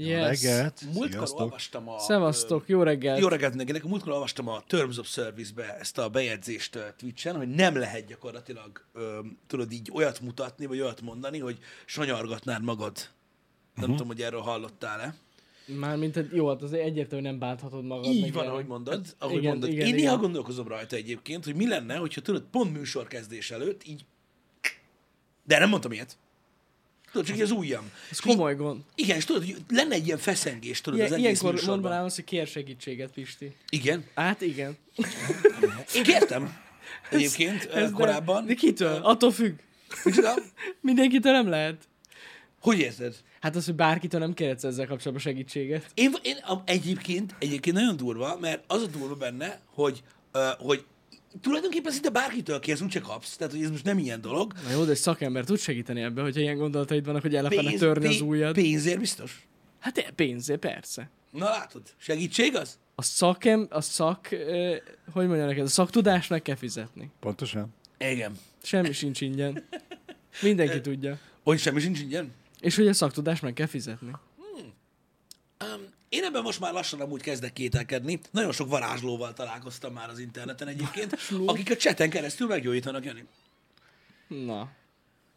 Yes. Reggelt. Múltkor Sziasztok. olvastam a... Szevasztok, jó reggelt. Jó reggelt mindenkinek. Múltkor olvastam a Terms of Service-be ezt a bejegyzést Twitch-en, hogy nem lehet gyakorlatilag, tudod így olyat mutatni, vagy olyat mondani, hogy sanyargatnád magad. Nem Mhm. tudom, hogy erről hallottál-e. Mármint, hát jó, hát azért egyértelműen nem bánthatod magad. Így van, ahogy mondod. Ahogy igen, mondod. igen, Én igen. néha gondolkozom rajta egyébként, hogy mi lenne, hogyha tudod, pont műsorkezdés előtt így... De nem mondtam ilyet. Tudod, csak az ujjam. Ez komoly gond. Igen, és tudod, hogy lenne egy ilyen feszengés, tudod, Ilyen, az egész ilyenkor mondanám azt, hogy kér segítséget, Pisti. Igen. Hát igen. Én kértem egyébként Ez ez de- korábban. De kitől? Attól függ. Micsoda? Mindenkitől nem lehet. Hogy érzed? Hát az, hogy bárkitől nem kérhetsz ezzel kapcsolatban segítséget. Én, én egyébként, egyébként nagyon durva, mert az a durva benne, hogy, uh, hogy tulajdonképpen szinte bárkitől kérsz, úgyse kapsz. Tehát, hogy ez most nem ilyen dolog. Na jó, de egy szakember tud segíteni ebbe, hogyha ilyen gondolataid vannak, hogy el akarna törni az ujjad. pénzért biztos. Hát e, pénzé, persze. Na látod, segítség az? A szakem, a szak, ö, hogy mondja neked, a szaktudásnak kell fizetni. Pontosan. Igen. Semmi sincs ingyen. Mindenki tudja. Hogy semmi sincs ingyen? És hogy a szaktudás meg kell fizetni. Um, én ebben most már lassan amúgy kezdek kételkedni. Nagyon sok varázslóval találkoztam már az interneten egyébként, akik a cseten keresztül meggyógyítanak, Jani. Na.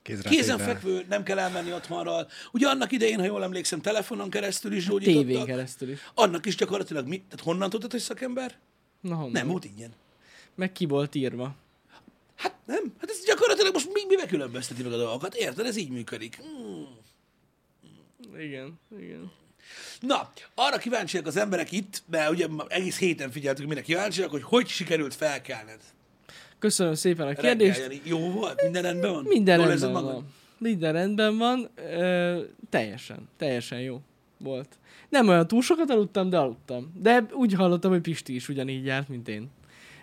Kézre Kézenfekvő, nem kell elmenni otthonról. Ugye annak idején, ha jól emlékszem, telefonon keresztül is Tévén gyógyítottak. keresztül is. Annak is gyakorlatilag mi? Tehát honnan tudod, hogy szakember? Na honnan? Nem, volt ingyen. Meg ki volt írva. Hát nem. Hát ez gyakorlatilag most mi, mivel különbözteti meg a dolgokat? Érted? Ez így működik. Hmm. Igen, igen. Na, arra kíváncsiak az emberek itt, mert ugye egész héten figyeltük, mire kíváncsiak, hogy hogy sikerült felkelned. Köszönöm szépen a Reggel, kérdést. Jani. Jó volt? Minden rendben van? Minden Jól rendben van. Minden rendben van. Ö, teljesen, teljesen jó volt. Nem olyan túl sokat aludtam, de aludtam. De úgy hallottam, hogy Pisti is ugyanígy járt, mint én.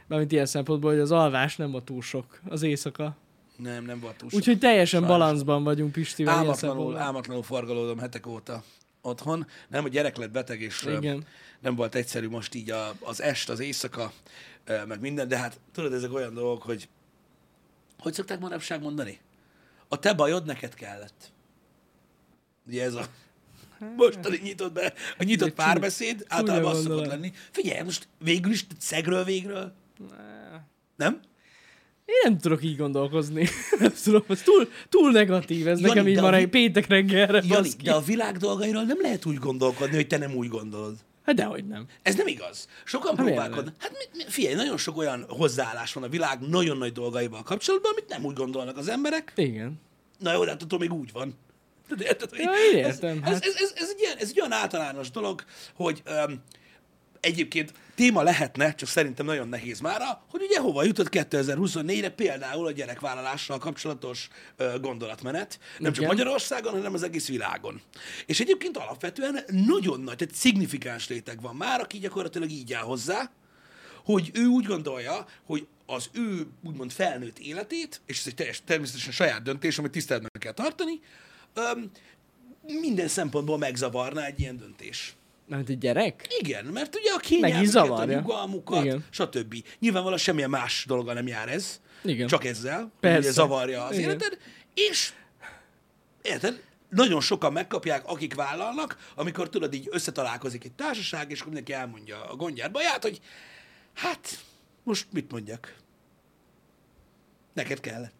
Mármint ilyen szempontból, hogy az alvás nem volt túl sok, az éjszaka. Nem, nem volt túl sok. Úgyhogy teljesen Sajnos. balanszban vagyunk Pistivel Álmatlanul, álmatlanul forgalódom hetek óta otthon. Nem, a gyerek lett beteg, és Igen. nem volt egyszerű most így a, az est, az éjszaka, meg minden, de hát tudod, ezek olyan dolgok, hogy hogy szokták manapság mondani? A te bajod neked kellett. Ugye ez a mostani nyitott be, a nyitott csúnya- párbeszéd, általában az szokott lenni. Figyelj, most végül is szegről végről, nem? Én nem tudok így gondolkozni. nem tudom, ez túl, túl negatív, ez Jani, nekem így ma reggel, péntek reggelre. Jani, de a világ dolgairól nem lehet úgy gondolkodni, hogy te nem úgy gondolod. Hát dehogy nem. Ez nem igaz. Sokan Hát miért próbálkodnak. Hát mi, mi, figyelj, nagyon sok olyan hozzáállás van a világ nagyon nagy dolgaival kapcsolatban, amit nem úgy gondolnak az emberek. Igen. Na jó, de hát attól még úgy van. Érted, Ja, értem, Ez, hát. ez, ez, ez, ez, egy ilyen, ez egy olyan általános dolog, hogy um, egyébként téma lehetne, csak szerintem nagyon nehéz mára, hogy ugye hova jutott 2024-re például a gyerekvállalással kapcsolatos ö, gondolatmenet, nem csak Igen. Magyarországon, hanem az egész világon. És egyébként alapvetően nagyon nagy, tehát szignifikáns réteg van már, aki gyakorlatilag így áll hozzá, hogy ő úgy gondolja, hogy az ő úgymond felnőtt életét, és ez egy teljes, természetesen saját döntés, amit tiszteletben kell tartani, öm, minden szempontból megzavarna egy ilyen döntés. Mert egy gyerek? Igen, mert ugye a kényelmüket, a nyugalmukat, Igen. stb. Nyilvánvalóan semmilyen más dologgal nem jár ez, Igen. csak ezzel, Persze. ugye zavarja az Igen. életed, és érted, nagyon sokan megkapják, akik vállalnak, amikor tudod, így összetalálkozik egy társaság, és akkor mindenki elmondja a gondját, baját, hogy hát, most mit mondjak? Neked kellett.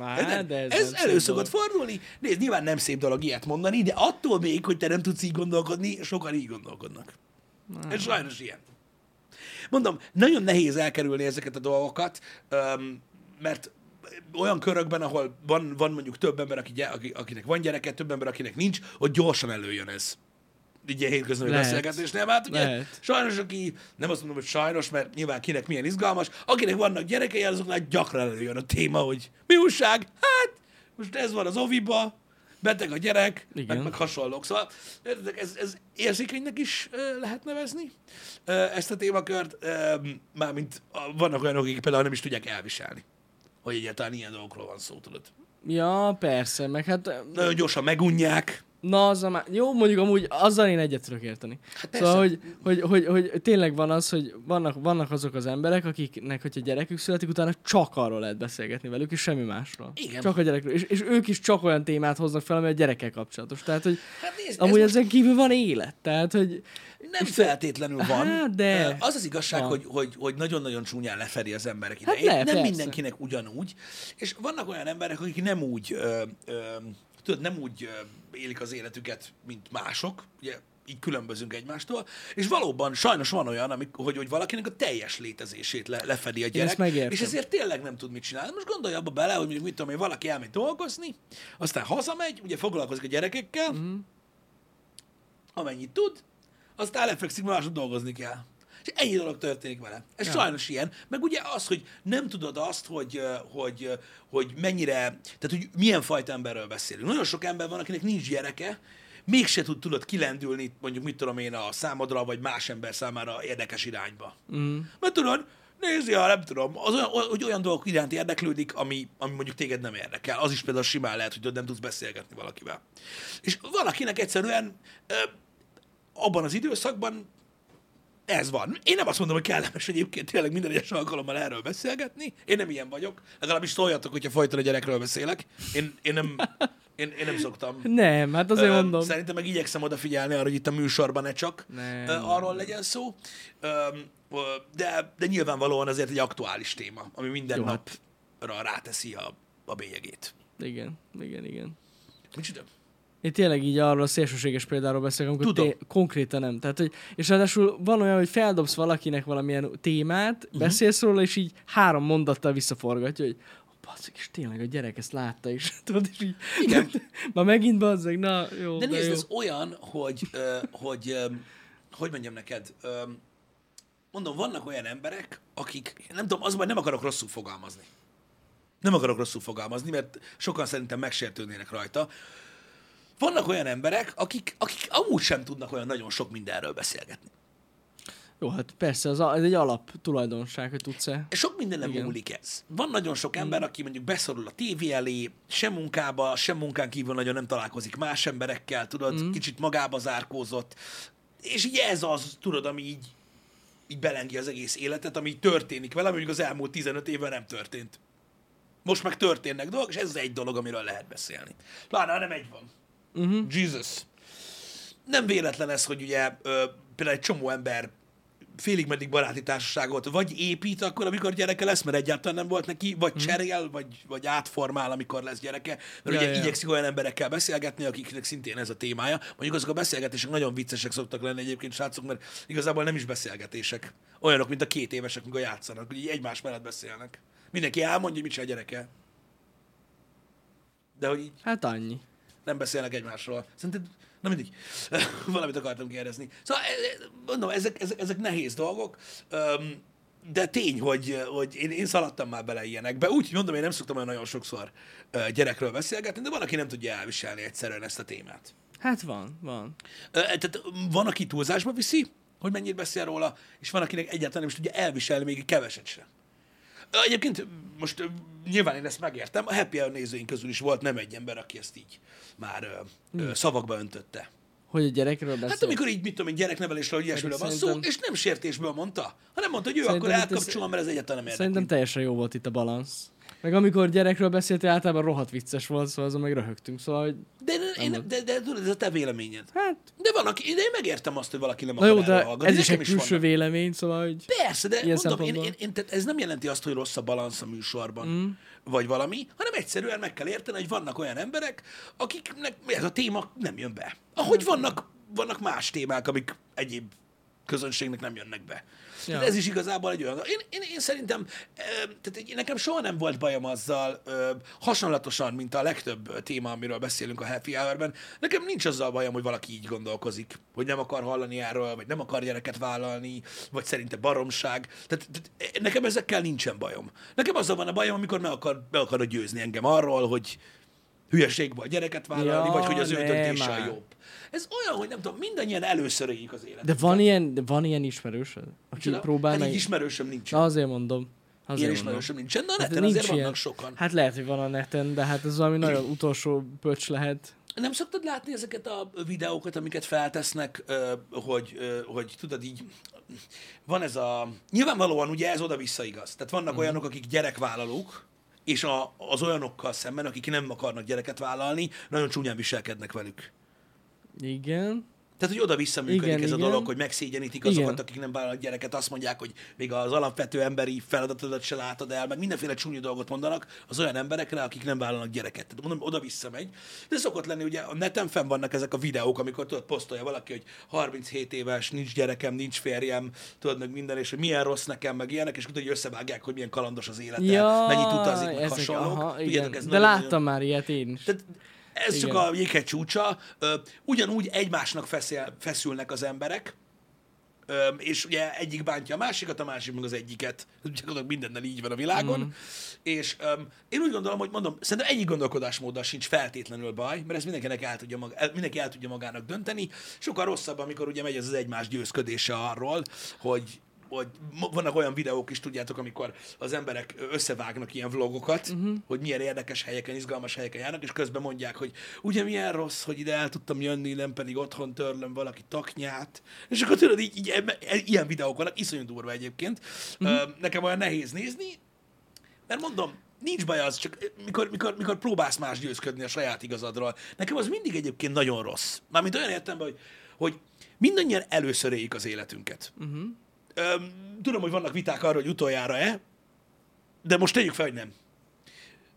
Á, de ez, ez nem elő szokott dolog. fordulni. Nézd, nyilván nem szép dolog ilyet mondani, de attól még, hogy te nem tudsz így gondolkodni, sokan így gondolkodnak. Ez sajnos ilyen. Mondom, nagyon nehéz elkerülni ezeket a dolgokat, mert olyan körökben, ahol van, van mondjuk több ember, aki, aki, akinek van gyereke, több ember, akinek nincs, hogy gyorsan előjön ez. Így ilyen hétköznapi Lehet. beszélgetésnél. Hát ugye Lehet. sajnos, aki, nem azt mondom, hogy sajnos, mert nyilván kinek milyen izgalmas, akinek vannak gyerekei, azoknál gyakran előjön a téma, hogy mi újság? Hát, most ez van az oviba, beteg a gyerek, Igen. meg, meg hasonlók. Szóval ez, ez érzékenynek is lehet nevezni ezt a témakört, mármint vannak olyanok, akik például nem is tudják elviselni, hogy egyáltalán ilyen dolgokról van szó, tudod. Ja, persze, meg hát Nagyon gyorsan megunják, Na, az a má... Jó, mondjuk amúgy azzal én egyet tudok érteni. Hát persze. Szóval, hogy, hogy, hogy, hogy, tényleg van az, hogy vannak, vannak azok az emberek, akiknek, hogyha gyerekük születik, utána csak arról lehet beszélgetni velük, és semmi másról. Igen. Csak a gyerekről. És, és ők is csak olyan témát hoznak fel, ami a gyerekkel kapcsolatos. Tehát, hogy Hát nézd, amúgy ez most ezen kívül van élet. Tehát, hogy nem feltétlenül van. Hát, de- Az az igazság, Van. hogy, hogy, hogy nagyon-nagyon csúnyán lefedi az emberek Hát idejét. le, nem persze. mindenkinek ugyanúgy. És vannak olyan emberek, akik nem úgy, ö, ö, tudod, nem úgy élik az életüket, mint mások. Ugye így különbözünk egymástól, és valóban sajnos van olyan, amik, hogy, hogy valakinek a teljes létezését le, lefedi a gyerek, és ezért tényleg nem tud mit csinálni. Most gondolj abba bele, hogy mondjuk mit tudom én, valaki elmegy dolgozni, aztán hazamegy, ugye foglalkozik a gyerekekkel, mm amennyit tud, aztán lefekszik, másod dolgozni kell. És ennyi dolog történik vele. Ez ja. Sajnos ilyen. Meg ugye az, hogy nem tudod azt, hogy, hogy, hogy mennyire, tehát hogy milyen fajta emberről beszélünk. Nagyon sok ember van, akinek nincs gyereke, mégse tud, tudod kilendülni, mondjuk mit tudom én, a számodra, vagy más ember számára érdekes irányba. mm, Mert tudod, nézi, ha nem tudom, az olyan, hogy olyan dolgok iránt érdeklődik, ami, ami mondjuk téged nem érdekel. Az is például simán lehet, hogy nem tudsz beszélgetni valakivel. És valakinek egyszerűen ö, abban az időszakban ez van. Én nem azt mondom, hogy kellemes egyébként tényleg minden egyes alkalommal erről beszélgetni. Én nem ilyen vagyok. Legalábbis szóljatok, hogyha folyton a gyerekről beszélek. Én, én, nem, én, én nem szoktam. nem, hát azért Ö, mondom. Szerintem meg igyekszem odafigyelni arra, hogy itt a műsorban ne csak Nem. ö, arról legyen szó. Ö, ö, De, de nyilvánvalóan azért egy aktuális téma, ami minden Jó, hát- napra ráteszi a, a bélyegét. Igen, igen, igen. Micsoda? Én tényleg így arról a szélsőséges példáról beszélek, amikor Tudom. té- konkrétan nem. Tehát, hogy, és ráadásul van olyan, hogy feldobsz valakinek valamilyen témát, uh-huh. beszélsz róla, és így három mondattal visszaforgatja, hogy basszik, és tényleg a gyerek ezt látta is. Tudod, és így, Igen. Ma megint bazzeg, na jó, De nézd, jó. ez olyan, hogy, ö, hogy, ö, hogy mondjam neked, ö, mondom, vannak olyan emberek, akik, nem tudom, az majd nem akarok rosszul fogalmazni. Nem akarok rosszul fogalmazni, mert sokan szerintem megsértődnének rajta. Vannak olyan emberek, akik, akik amúgy sem tudnak olyan nagyon sok mindenről beszélgetni. Jó, hát persze, az a, ez egy alap tulajdonság, hogy tudsz-e. Sok minden nem Igen. múlik ez. Van nagyon sok ember, aki mondjuk beszorul a tévé elé, sem munkába, sem munkán kívül nagyon nem találkozik más emberekkel, tudod, mm. kicsit magába zárkózott. És így ez az, tudod, ami így, így belengi az egész életet, ami így történik vele, mondjuk az elmúlt 15 évben nem történt. Most meg történnek dolgok, és ez az egy dolog, amiről lehet beszélni. Pláne, nem egy van. Uh-huh. Jesus. Nem véletlen ez, hogy ugye ö, például egy csomó ember félig meddig baráti társaságot vagy épít akkor, amikor gyereke lesz, mert egyáltalán nem volt neki, vagy cserél, vagy, vagy átformál, amikor lesz gyereke. Mert Ja, ugye ja. igyekszik olyan emberekkel beszélgetni, akiknek szintén ez a témája. Mondjuk azok a beszélgetések nagyon viccesek szoktak lenni egyébként, srácok, mert igazából nem is beszélgetések. Olyanok, mint a két évesek, amikor játszanak, hogy egymás mellett beszélnek. Mindenki elmondja, hogy mit csinál a gyereke. De hogy így Hát annyi. Nem beszélnek egymásról. Szerinted, na mindig, valamit akartam kérdezni. Szóval, e- e- mondom, ezek, ezek, ezek nehéz dolgok, de tény, hogy, hogy én, én szaladtam már bele ilyenekbe. Úgy, hogy mondom, én nem szoktam olyan nagyon sokszor gyerekről beszélgetni, de van, aki nem tudja elviselni egyszerűen ezt a témát. Hát van, van. Ö, Tehát van, aki túlzásba viszi, hogy mennyit beszél róla, és van, akinek egyáltalán nem is tudja elviselni még keveset sem. Egyébként most nyilván én ezt megértem, a Happy Hour nézőink közül is volt nem egy ember, aki ezt így már ö, ö, szavakba öntötte. Hogy a gyerekről beszél. Hát amikor így, mit tudom, egy gyereknevelésről, hogy ilyesmiről van szó, és nem sértésből mondta, hanem mondta, hogy ő Szerintem akkor elkapcsolom, mert ez egyáltalán nem érdekli. Szerintem teljesen jó volt itt a balansz. Meg amikor gyerekről beszéltél, általában rohadt vicces volt, szóval azon meg röhögtünk, szóval hogy... De, én, de, de, de, ez a te véleményed. Hát, De van, aki, de én megértem azt, hogy valaki nem akar jó, de hallgatni. ez is egy külső vélemény, szóval hogy... Persze, de mondom, én, én, én, tehát ez nem jelenti azt, hogy rossz a balansz a műsorban, mm. vagy valami, hanem egyszerűen meg kell érteni, hogy vannak olyan emberek, akiknek ez a téma nem jön be. Ahogy Hát, vannak, vannak más témák, amik egyéb közönségnek nem jönnek be. Ja. Tehát ez is igazából egy olyan... Én, én, én szerintem, tehát nekem soha nem volt bajom azzal, hasonlatosan, mint a legtöbb téma, amiről beszélünk a Happy Hour-ben, nekem nincs azzal bajom, hogy valaki így gondolkozik, hogy nem akar hallani erről, vagy nem akar gyereket vállalni, vagy szerinte baromság. Tehát, tehát nekem ezekkel nincsen bajom. Nekem azzal van a bajom, amikor meg akar, be akarod győzni engem arról, hogy hülyeség volt gyereket vállalni, Ja, vagy hogy az ő döntése a jobb. Ez olyan, hogy nem tudom, mindannyian először éljük az életet. De van ilyen, de van ilyen ismerős, aki Csoda? próbál hát meg... így ismerősöm nincsen. Na, azért mondom. Azért Ilyen ismerősöm nincsen, de a Hát neten nincs azért vannak ilyen. sokan. Hát lehet, hogy van a neten, de hát ez valami nagyon utolsó pöcs lehet. nem szoktad látni ezeket a videókat, amiket feltesznek, hogy, hogy tudod így, van ez a... Nyilvánvalóan ugye ez oda-vissza igaz. Tehát vannak mm. olyanok, akik gyerekvállalók, és a, az olyanokkal szemben, akik nem akarnak gyereket vállalni, nagyon csúnyán viselkednek velük. Igen. Tehát, hogy oda-vissza működik Igen, ez a igen. dolog, hogy megszégyenítik azokat, Igen. akik nem vállalnak gyereket, azt mondják, hogy még az alapvető emberi feladatodat se látod el, meg mindenféle csúnya dolgot mondanak az olyan emberekre, akik nem vállalnak gyereket. Tehát mondom, oda-vissza megy. De szokott lenni, ugye a neten fenn vannak ezek a videók, amikor tudod, posztolja valaki, hogy 37 éves, nincs gyerekem, nincs férjem, tudod meg minden, és hogy milyen rossz nekem, meg ilyenek, és tudod, hogy összevágják, hogy milyen kalandos az élete, Ja, mennyit utazik, meg ezek, hasonlók. aha, Tudjátok, igen. ez De nagyon-nagyon- láttam már ilyet én is. tehát ez csak Igen. a jéghegy csúcsa. Ugyanúgy egymásnak feszél, feszülnek az emberek, és ugye egyik bántja a másikat, a másik meg az egyiket. Gyakorlatilag mindennel így van a világon. Mm. És öm, én úgy gondolom, hogy mondom, szerintem ennyi gondolkodásmóddal sincs feltétlenül baj, mert ez mindenkinek el tudja maga, el, mindenki el tudja magának dönteni. Sokkal rosszabb, amikor ugye megy ez az egymás győzködése arról, hogy hogy vannak olyan videók is, tudjátok, amikor az emberek összevágnak ilyen vlogokat, uh-huh. hogy milyen érdekes helyeken, izgalmas helyeken járnak, és közben mondják, hogy ugye milyen rossz, hogy ide el tudtam jönni, nem pedig otthon törlöm valaki taknyát. És akkor tudod, így, így e- ilyen videók vannak, iszonyú durva egyébként. Uh-huh. Nekem olyan nehéz nézni, mert mondom, nincs baj az, csak mikor, mikor, mikor próbálsz más győzködni a saját igazadról. Nekem az mindig egyébként nagyon rossz. Mármint olyan értelemben, hogy, hogy mindannyian először éljük az életünket. Uh-huh. Tudom, hogy vannak viták arról, hogy utoljára-e, de most tegyük fel, hogy nem.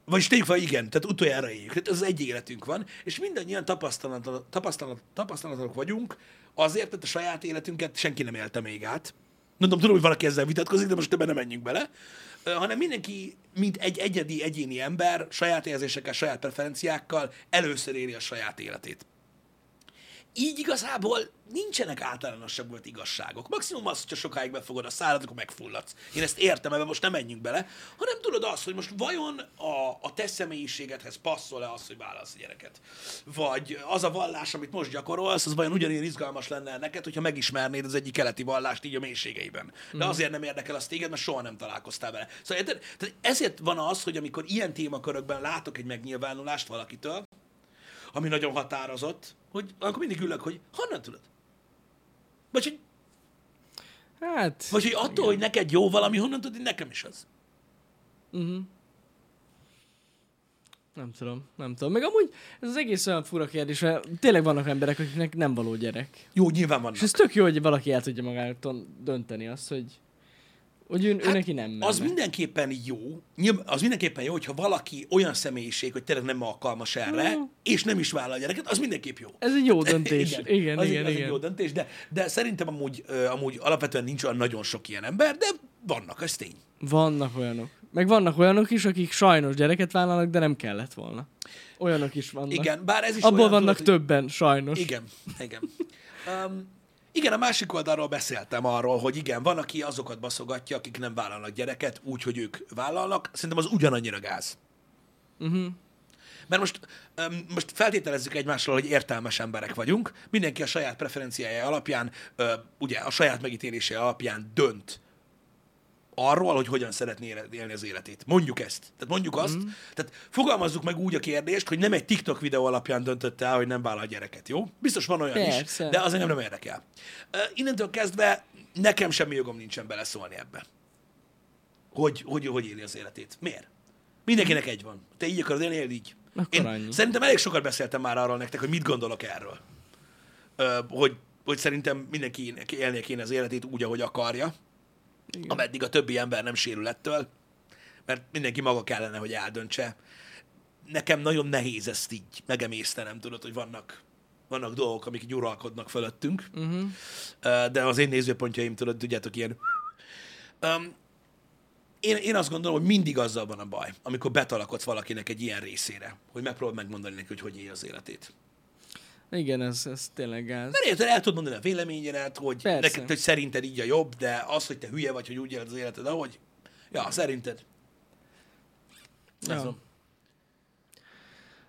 Vagyis tegyük fel, igen, tehát utoljára éljük. Tehát ez egy életünk van, és mindannyian tapasztalat, tapasztalat, tapasztalatok vagyunk, azért, hogy a saját életünket senki nem élte még át. Mondom, tudom, hogy valaki ezzel vitatkozik, de most ebben nem menjünk bele. Hanem mindenki, mint egy egyedi, egyéni ember, saját érzésekkel, saját preferenciákkal először éli a saját életét így igazából nincsenek általánosabb igazságok. Maximum az, hogyha sokáig befogod a szállad, akkor megfulladsz. Én ezt értem, ebben most nem menjünk bele, hanem tudod azt, hogy most vajon a, a te személyiségedhez passzol-e az, hogy válasz a gyereket? Vagy az a vallás, amit most gyakorolsz, az vajon ugyanilyen izgalmas lenne neked, hogyha megismernéd az egyik keleti vallást így a mélységeiben. De azért nem érdekel az téged, mert soha nem találkoztál vele. Szóval? Tehát ezért van az, hogy amikor ilyen témakörökben látok egy megnyilvánulást valakitől, ami nagyon határozott, hogy akkor mindig ülök, hogy honnan tudod? Vagy hogy, Hát, vagy hogy attól, hogy neked jó valami, honnan tudod, hogy nekem is az. uh-huh. nem tudom, nem tudom. Meg amúgy ez az egész olyan fura kérdés, mert tényleg vannak emberek, akiknek nem való gyerek. Jó, nyilván vannak. És ez tök jó, hogy valaki el tudja magának dönteni azt, hogy, hogy ő, ő neki nem menne. Hát, Az mindenképpen jó, az mindenképpen jó, hogyha valaki olyan személyiség, hogy tényleg nem alkalmas erre, Mm. és nem is vállal a gyereket, az mindenképp jó. Ez egy jó döntés. igen, igen, az, igen. egy, igen. egy jó döntés, de, de szerintem amúgy, amúgy alapvetően nincs olyan nagyon sok ilyen ember, de vannak, ez tény. Vannak olyanok. Meg vannak olyanok is, akik sajnos gyereket vállalnak, de nem kellett volna. Olyanok is vannak. Igen, bár ez is Abból olyan, vannak tudod, többen, sajnos. Igen, igen. Um, igen, a másik oldalról beszéltem arról, hogy igen, van, aki azokat baszogatja, akik nem vállalnak gyereket, úgy, hogy ők vállalnak. Szerintem az ugyanannyira gáz. Uh-huh. Mert most, um, most feltételezzük egymásról, hogy értelmes emberek vagyunk. Mindenki a saját preferenciája alapján, uh, ugye a saját megítélése alapján dönt arról, hogy hogyan szeretné élni az életét. Mondjuk ezt. Tehát mondjuk azt, mm. tehát fogalmazzuk meg úgy a kérdést, hogy nem egy TikTok videó alapján döntött el, hogy nem vállal gyereket, jó? Biztos van olyan is, Persze. de az engem nem érdekel. Uh, innentől kezdve nekem semmi jogom nincsen beleszólni ebbe. Hogy, hogy, hogy éli az életét. Miért? Mindenkinek egy van. Te így akarod élni, éld így. Akkor Én annyi. szerintem elég sokat beszéltem már arról nektek, hogy mit gondolok erről. Ö, hogy, hogy szerintem mindenki élnie kéne az életét úgy, ahogy akarja, Igen. ameddig a többi ember nem sérül ettől, mert mindenki maga kellene, hogy eldöntse. Nekem nagyon nehéz ezt így megemésztenem, tudod, hogy vannak, vannak dolgok, amik így uralkodnak fölöttünk, Uh-huh. De az én nézőpontjaim, tudod, tudjátok, ilyen... Um, én, én azt gondolom, hogy mindig azzal van a baj, amikor betalakodsz valakinek egy ilyen részére, hogy megpróbál megmondani neki, hogy hogy élje az életét. Igen, ez, ez tényleg gáz. Mert érted, el tudod mondani a véleményedet, hogy, Persze. neked, hogy szerinted így a jobb, de az, hogy te hülye vagy, hogy úgy éled az életed, ahogy, ja, szerinted. Ez Ja.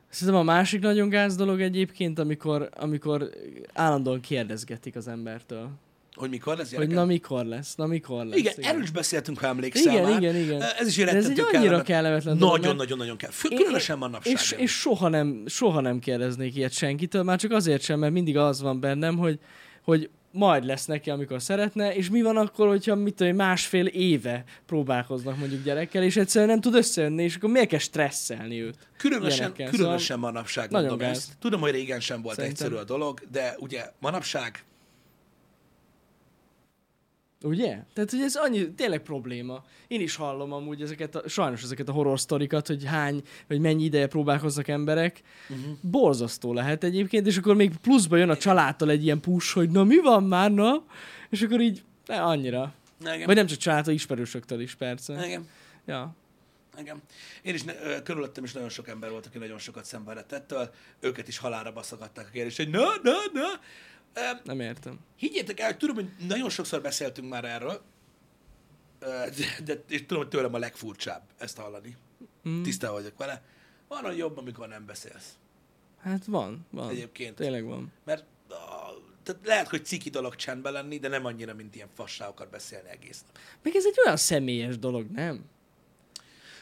Szerintem a másik nagyon gáz dolog egyébként, amikor, amikor állandóan kérdezgetik az embertől. Hogy mikor lesz hogy gyerekem? na mikor lesz, na mikor lesz. igen, erről is beszéltünk, ha emlékszel Igen, már. igen, igen. Ez is De ez egy annyira kellemet- kellemetlen dolog, Nagyon-nagyon-nagyon kell. Különösen manapság. És, és soha, nem, soha nem kérdeznék ilyet senkitől, már csak azért sem, mert mindig az van bennem, hogy, hogy majd lesz neki, amikor szeretne, és mi van akkor, hogyha mit tudom, másfél éve próbálkoznak mondjuk gyerekkel, és egyszerűen nem tud összejönni, és akkor miért kell stresszelni őt? Különösen, ilyenekkel. különösen manapság nagyon mondom gáz. ezt. Tudom, hogy régen sem volt Szerintem. egyszerű a dolog, de ugye manapság Ugye? Tehát, hogy ez annyi, tényleg probléma. Én is hallom amúgy ezeket, a, sajnos ezeket a horror sztorikat, hogy hány, vagy mennyi ideje próbálkoznak emberek. Uh-huh. Borzasztó lehet egyébként, és akkor még pluszba jön a családtól egy ilyen push, hogy na mi van már, na? És akkor így, ne, annyira. Igen. Vagy nem csak családtól, ismerősöktől is, persze. Igen. Ja. Igen. Én is, ne- ö, körülöttem is nagyon sok ember volt, aki nagyon sokat szenvedett ettől. Őket is halára baszogatták a kérdés, hogy na, na, na. Nem értem. Higgyétek el, tudom, hogy nagyon sokszor beszéltünk már erről, de, de és tudom, hogy tőlem a legfurcsább ezt hallani. Mm. Tisztában vagyok vele. Van, hogy jobb, amikor nem beszélsz. Hát van, van. Egyébként. Tényleg van. Mert a, tehát lehet, hogy ciki dolog csendben lenni, de nem annyira, mint ilyen fasságokat beszélni egész nap. Meg ez egy olyan személyes dolog, nem?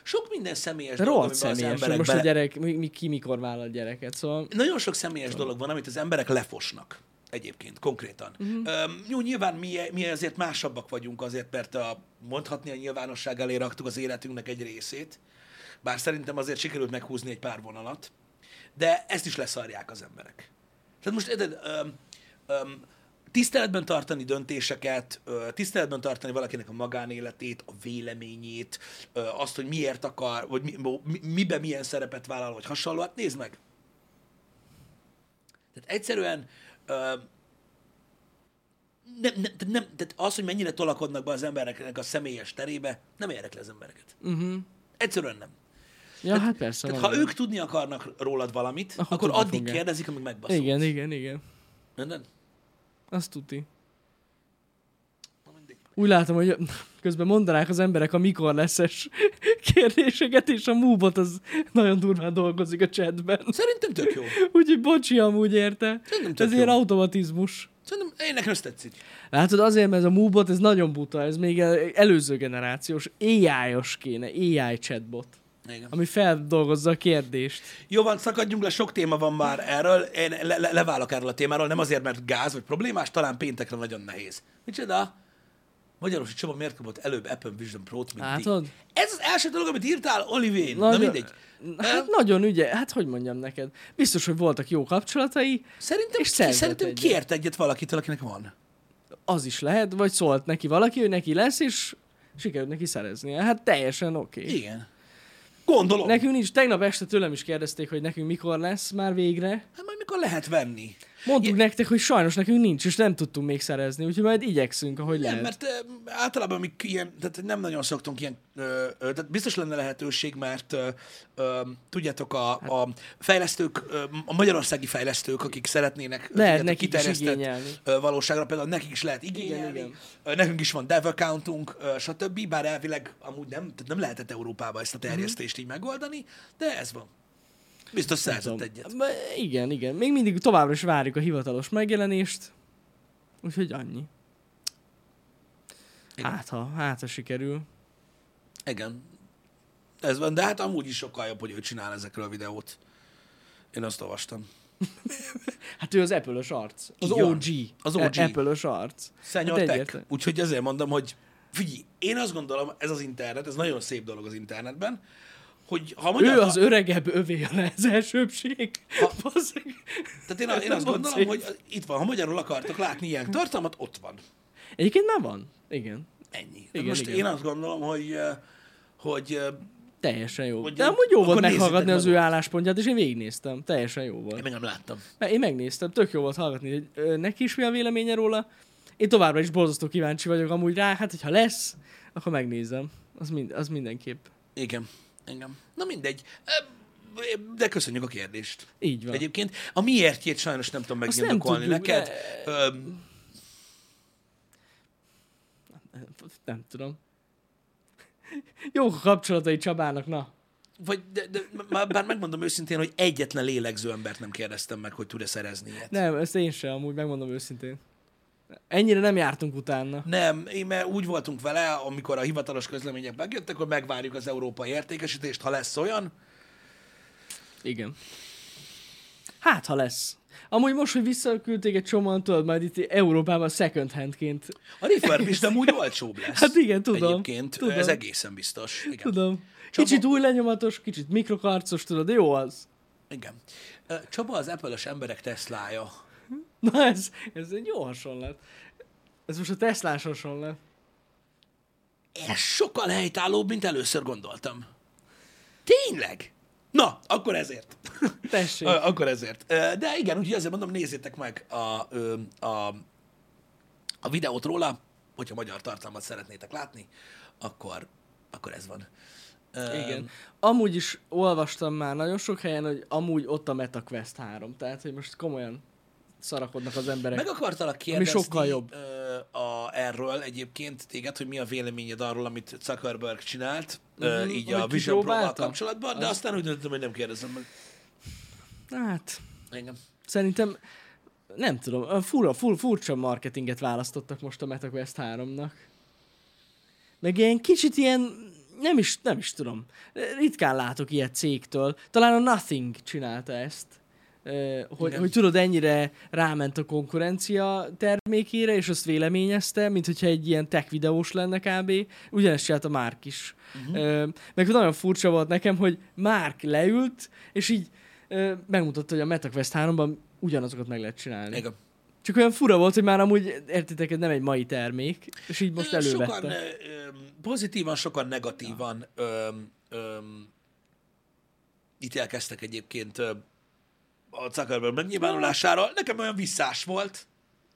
Sok minden személyes De dolog, rohadt amiben az személyes, hogy emberek most a bele... gyerek, mi, mi, ki mikor vállal gyereket, szóval... Nagyon sok személyes dolog van, amit az emberek lefosnak. Egyébként, konkrétan. Uh-huh. Öm, jó, nyilván mi, mi azért másabbak vagyunk azért, mert a, mondhatni a nyilvánosság elé raktuk az életünknek egy részét, bár szerintem azért sikerült meghúzni egy pár vonalat, de ezt is leszarják az emberek. Tehát most érted, öm, öm, tiszteletben tartani döntéseket, tiszteletben tartani valakinek a magánéletét, a véleményét, azt, hogy miért akar, vagy mi, mi, miben milyen szerepet vállal, vagy hasonló, hát nézd meg. Tehát egyszerűen nem, nem, tehát nem, tehát az, hogy mennyire tolakodnak be az embereknek a személyes terébe, nem érdekli az embereket. Uh-huh. Egyszerűen nem. Ja, hát persze. Tehát ha ők tudni akarnak rólad valamit, Akkor akkor, addig fogják. kérdezik, amíg megbaszolsz. Igen, igen, igen. Minden? Azt tuti. Úgy látom, hogy közben mondanák az emberek a mikor leszes kérdéseket, és a múbot az nagyon durván dolgozik a chatben. Szerintem tök jó. Úgyhogy bocsi amúgy érte. Szerintem tök Ez ilyen jó. automatizmus. Szerintem én nekem ez tetszik. Látod, azért, mert ez a múbot, ez nagyon buta, ez még előző generációs, AI-os kéne, AI chatbot, Igen. ami feldolgozza a kérdést. Jó van, szakadjunk le, sok téma van már erről. Én le- le- leválok erről a témáról, nem azért, mert gáz vagy problémás, talán péntekre nagyon nehéz. Micsoda? Magyarosi Csaba miért kapott előbb Apple Vision Pro-t, mint Látod? ti? Ez az első dolog, amit írtál, Olivén. Na Nagyon- mindegy. Hát nagyon ügye, hát hogy mondjam neked. Biztos, hogy voltak jó kapcsolatai, Szerintem, És ki, szerintem egyet. kért egyet valakitől, akinek van. az is lehet, vagy szólt neki valaki, hogy neki lesz, és sikerült neki szereznie. Hát teljesen oké. Okay. Igen. Gondolom. Nekünk nincs, tegnap este tőlem is kérdezték, hogy nekünk mikor lesz már végre. Hát majd mikor lehet venni? Mondtuk nektek, hogy sajnos nekünk nincs, és nem tudtunk még szerezni, úgyhogy majd igyekszünk, ahogy Nem, lehet. mert általában mi ilyen, tehát nem nagyon szoktunk ilyen, ö, ö, tehát biztos lenne lehetőség, mert ö, ö, tudjátok, a, a fejlesztők, a magyarországi fejlesztők, akik szeretnének Lehet tudjátok, kiterjesztett, valóságra, például nekik is lehet igényelni, igen. Ö, nekünk is van dev accountunk, stb., bár elvileg amúgy nem, tehát nem lehetett Európába ezt a terjesztést így megoldani, de ez van. Biztos szerzett egyet. Igen, igen. Még mindig továbbra is várjuk a hivatalos megjelenést. Úgyhogy annyi. Igen. Hát ha, hát ha sikerül. Igen. Ez van, de hát amúgy is sokkal jobb, hogy ő csinál ezekről a videót. Én azt olvastam. Hát ő az Apple-ös arc. Az van. OG. Az OG. E- Apple-ös arc. Szenyor Hát Tech. Úgyhogy ezért mondom, hogy figyelj, én azt gondolom, ez az internet, ez nagyon szép dolog az internetben, hogy ha magyar, Ő az öregebb, övé a elsőbség. Ha- Bazzeg. Tehát én, én Nem azt gondolom, szép. hogy itt van, ha magyarul akartok látni ilyen tartalmat, ott van. Egyébként már van. Igen. Ennyi. Igen, Most igen. én azt gondolom, hogy, hogy Teljesen jó. Hogy De amúgy jó volt meghallgatni az meg ő álláspontját, és én végignéztem. Teljesen jó én volt. még nem láttam. Mert én megnéztem, tök jó volt hallgatni, hogy neki is mi a véleménye róla. Én továbbra is borzasztó kíváncsi vagyok amúgy rá, hát hogyha lesz, akkor megnézem. Az, mind, az mindenképp. Igen. Igen. Na mindegy. De köszönjük a kérdést. Így van. Egyébként a miértjét sajnos nem tudom megindokolni neked. de- Öm, Nem tudom. Jók a kapcsolatai Csabának, na. Vagy, de, de, bár megmondom őszintén, hogy egyetlen lélegző embert nem kérdeztem meg, hogy tud-e szerezni ilyet. Nem, ezt én sem, amúgy megmondom őszintén. Ennyire nem jártunk utána. Nem, én mert úgy voltunk vele, amikor a hivatalos közlemények megjöttek, hogy megvárjuk az európai értékesítést, ha lesz olyan. Igen. Hát, ha lesz. Amúgy most, hogy visszaküldték egy csomóan, tudod, majd itt Európában second handként. A refurb de amúgy olcsóbb lesz. Hát igen, tudom. Egyébként tudom. ez egészen biztos. Igen. Tudom. Csaba- Kicsit új lenyomatos, kicsit mikrokarcos, tudod, jó az. Igen. Csaba az Apple-ös emberek Teslája. Na ez, ez egy jó hasonlat. Ez most a Teslás hasonlat. Ez sokkal helytállóbb, mint először gondoltam. Tényleg? Na, akkor ezért. Tessék. Akkor ezért. De igen, úgyhogy azért mondom, nézzétek meg a, a, a videót róla, hogyha magyar tartalmat szeretnétek látni, akkor, akkor ez van. Igen. Amúgy is olvastam már nagyon sok helyen, hogy amúgy ott a MetaQuest 3. Tehát, hogy most komolyan szarakodnak az emberek. Meg akartalak kérdezni sokkal jobb. Ö, a, erről egyébként téged, hogy mi a véleményed arról, amit Zuckerberg csinált, ö, Mhm, így a Vision kipróbálta? kapcsolatban, de aztán úgy döntöttem, hogy nem kérdezem meg. Hát, Engem. szerintem nem tudom, fura, fur, furcsa marketinget választottak most a MetaQuest 3-nak. Meg ilyen kicsit ilyen, nem is, nem is tudom. Ritkán látok ilyet cégtől. Talán a Nothing csinálta ezt. Ö, Hogy, Igen. hogy tudod, ennyire ráment a konkurencia termékére, és azt véleményezte, mint hogyha egy ilyen tech videós lenne kb. Ugyanezt csinálta Márk is. Uh-huh. Meg nagyon furcsa volt nekem, hogy Márk leült, és így ö, megmutatta, hogy a MetaQuest 3-ban ugyanazokat meg lehet csinálni. Igen. Csak olyan fura volt, hogy már amúgy, értitek, ez nem egy mai termék, és így most Ö, elővette. Sokan ö, ö, pozitívan, sokan negatívan öm, öm, ítélkeztek egyébként ö, a Zuckerberg megnyilvánulására. Nekem olyan visszás volt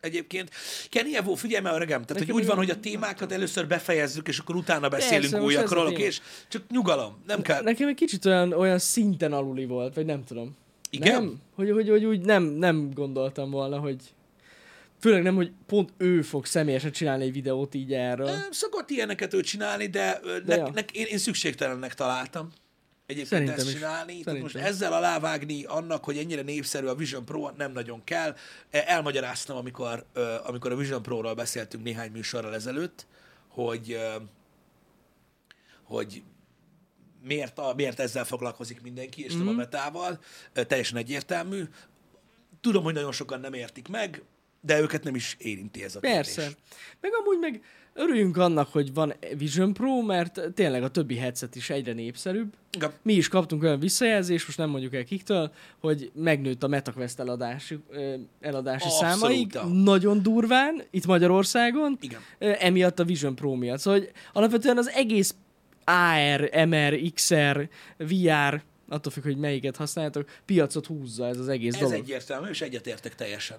egyébként. Kenny Evo, figyelj már, öregem, tehát hogy úgy van, hogy a témákat először befejezzük, és akkor utána beszélünk a újakról, és csak nyugalom, nem kell. Nekem egy kicsit olyan, olyan szinten aluli volt, vagy nem tudom. Igen? Nem? Hogy, hogy, hogy úgy nem, nem gondoltam volna, hogy főleg nem, hogy pont ő fog személyesen csinálni egy videót így erről. Szokott ilyeneket ő csinálni, de, De nek, ja. nek, én, én szükségtelennek találtam egyébként Szerintem ezt is. csinálni. Tehát most Szerintem. ezzel alávágni annak, hogy ennyire népszerű a Vision Pro, nem nagyon kell. E, Elmagyaráztam, amikor, amikor a Vision Pro-ról beszéltünk néhány műsorral ezelőtt, hogy, hogy miért, a, miért ezzel foglalkozik mindenki, és mm-hmm. nem a metával. Ö, Teljesen egyértelmű. Tudom, hogy nagyon sokan nem értik meg, de őket nem is érinti ez a Persze. kérdés. Meg amúgy meg örüljünk annak, hogy van Vision Pro, mert tényleg a többi headset is egyre népszerűbb. Igen. Mi is kaptunk olyan visszajelzést, most nem mondjuk el kiktől, hogy megnőtt a MetaQuest eladási, ö, eladási Abszolút. számaik nagyon durván, itt Magyarországon, Igen. emiatt a Vision Pro miatt. Szóval hogy alapvetően az egész AR, MR, XR, VR, attól függ, hogy melyiket használjátok, piacot húzza ez az egész Ez dolog. egyértelmű, és egyetértek teljesen.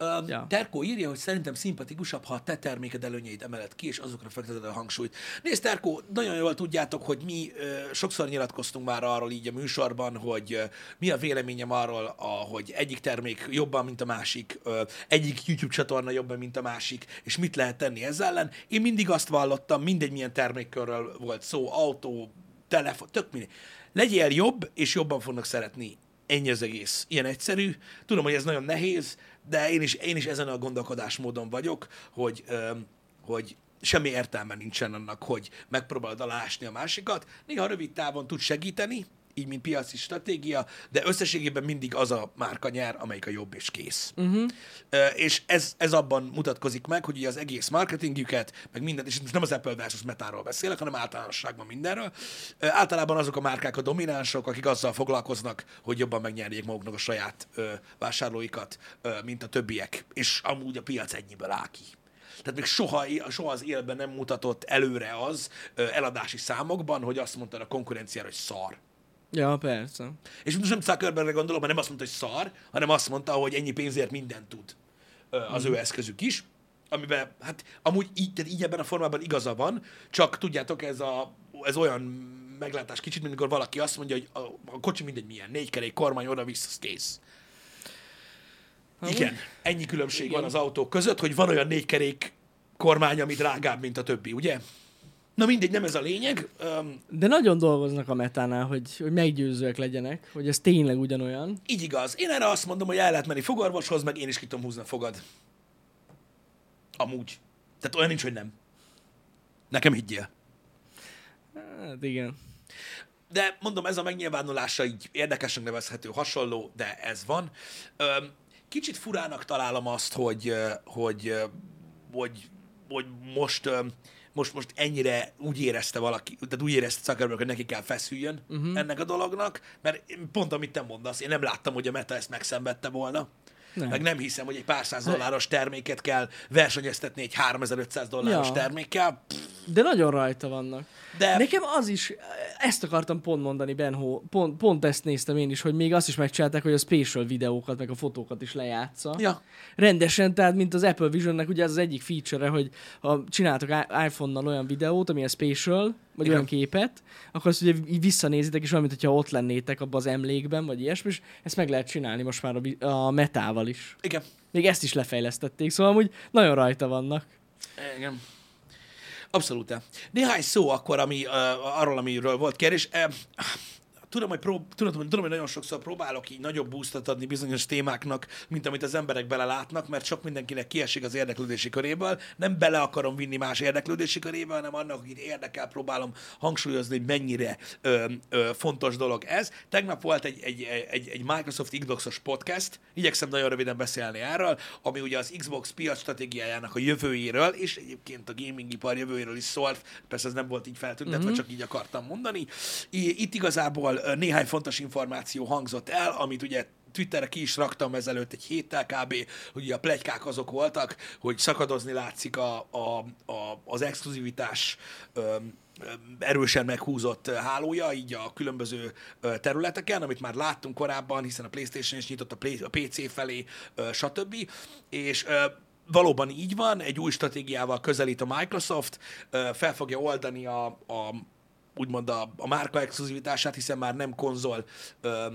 Um, Ja. Terkó írja, hogy szerintem szimpatikusabb, ha a te terméked előnyeit emeled ki, és azokra fekteted a hangsúlyt. Nézd, Terkó, nagyon jól tudjátok, hogy mi ö, sokszor nyilatkoztunk már arról így a műsorban, hogy ö, mi a véleményem arról, a, hogy egyik termék jobban, mint a másik, ö, egyik YouTube csatorna jobban, mint a másik, és mit lehet tenni ezzel ellen. Én mindig azt vallottam, mindegy milyen termékkörről volt szó, autó, telefon, tök mindegy. Legyél jobb, és jobban fognak szeretni Ennyi az egész. Ilyen egyszerű. Tudom, hogy ez nagyon nehéz, de én is, én is ezen a gondolkodásmódon vagyok, hogy, öm, hogy semmi értelme nincsen annak, hogy megpróbálod alásni a másikat. Néha rövid távon tud segíteni, így mint piaci stratégia, de összességében mindig az a márka nyer, amelyik a jobb és kész. Uh-huh. És ez, ez abban mutatkozik meg, hogy az egész marketingjüket, meg mindent, és most nem az Apple versus Metáról beszélek, hanem általánosságban mindenről. Általában azok a márkák a dominánsok, akik azzal foglalkoznak, hogy jobban megnyerjék maguknak a saját vásárlóikat, mint a többiek. És amúgy a piac ennyiből áll ki. Tehát még soha, soha az élben nem mutatott előre az eladási számokban, hogy azt mondta a konkurenciára, hogy szar. Ja, persze. És most nem Zuckerbergre gondolok, mert nem azt mondta, hogy szar, hanem azt mondta, hogy ennyi pénzért mindent tud az ő eszközük is, amiben, hát amúgy így, tehát így ebben a formában igaza van, csak tudjátok, ez, a, ez olyan meglátás kicsit, mint amikor valaki azt mondja, hogy a, a kocsi mindegy milyen, négy kerék, kormány, oda-vissza, kész. Igen, ennyi különbség Igen. van az autók között, hogy van olyan négy kerék kormány, ami drágább, mint a többi, ugye? Na mindegy, nem ez a lényeg. Öm, De nagyon dolgoznak a metánál, hogy, hogy meggyőzőek legyenek, hogy ez tényleg ugyanolyan. így igaz. Én erre azt mondom, hogy el lehet menni fogorvoshoz, meg én is ki tudom húzni a fogad. Amúgy. Tehát olyan nincs, hogy nem. Nekem higgyél. Hát igen. De mondom, ez a megnyilvánulása így érdekesnek nevezhető, hasonló, de ez van. Kicsit furának találom azt, hogy, hogy, hogy, hogy most, most, most ennyire úgy érezte valaki, tehát úgy érezte Zuckerberg, hogy neki kell feszüljön uh-huh. ennek a dolognak, mert pont amit te mondasz, én nem láttam, hogy a Meta ezt megszenvedte volna. Nem. Meg nem hiszem, hogy egy pár száz dolláros terméket kell versenyeztetni egy 3500 dolláros Ja. termékkel. Pff, De nagyon rajta vannak. De Nekem az is, ezt akartam pont mondani, Benho, pont, pont ezt néztem én is, hogy még azt is megcsinálták, hogy a spatial videókat, meg a fotókat is lejátsza. Ja. Rendesen, tehát mint az Apple Visionnek ugye ez az egyik feature hogy ha csináltok iPhone-nal olyan videót, ami a spatial, vagy Igen. olyan képet, akkor azt ugye így visszanézitek, és olyan, mintha ott lennétek abban az emlékben, vagy ilyesmi, és ezt meg lehet csinálni most már a, a metával is. igen. Még ezt is lefejlesztették, szóval amúgy nagyon rajta vannak. Igen. Abszolút. Néhány szó akkor, ami, uh, arról, amiről volt kérdés. Uh, tudom, hogy, prób- tudom, tudom, hogy nagyon sokszor próbálok így nagyobb boostot adni bizonyos témáknak, mint amit az emberek belelátnak, mert sok mindenkinek kiesik az érdeklődési köréből. Nem bele akarom vinni más érdeklődési körébe, hanem annak, akit érdekel, próbálom hangsúlyozni, hogy mennyire ö, ö, fontos dolog ez. Tegnap volt egy, egy, egy, egy Microsoft Xbox-os podcast, igyekszem nagyon röviden beszélni erről, ami ugye az Xbox piac stratégiájának a jövőjéről, és egyébként a gaming ipar jövőjéről is szólt, persze ez nem volt így feltüntetve, mm-hmm. csak így akartam mondani. Itt igazából néhány fontos információ hangzott el, amit ugye Twitterre ki is raktam ezelőtt egy héttel kb., hogy a plegykák azok voltak, hogy szakadozni látszik a, a, a, az exkluzivitás erősen meghúzott hálója, így a különböző területeken, amit már láttunk korábban, hiszen a PlayStation is nyitott a, PC felé, stb. És valóban így van, egy új stratégiával közelít a Microsoft, fel fogja oldani a, a úgymond a, a márka exkluzivitását, hiszen már nem konzol ö,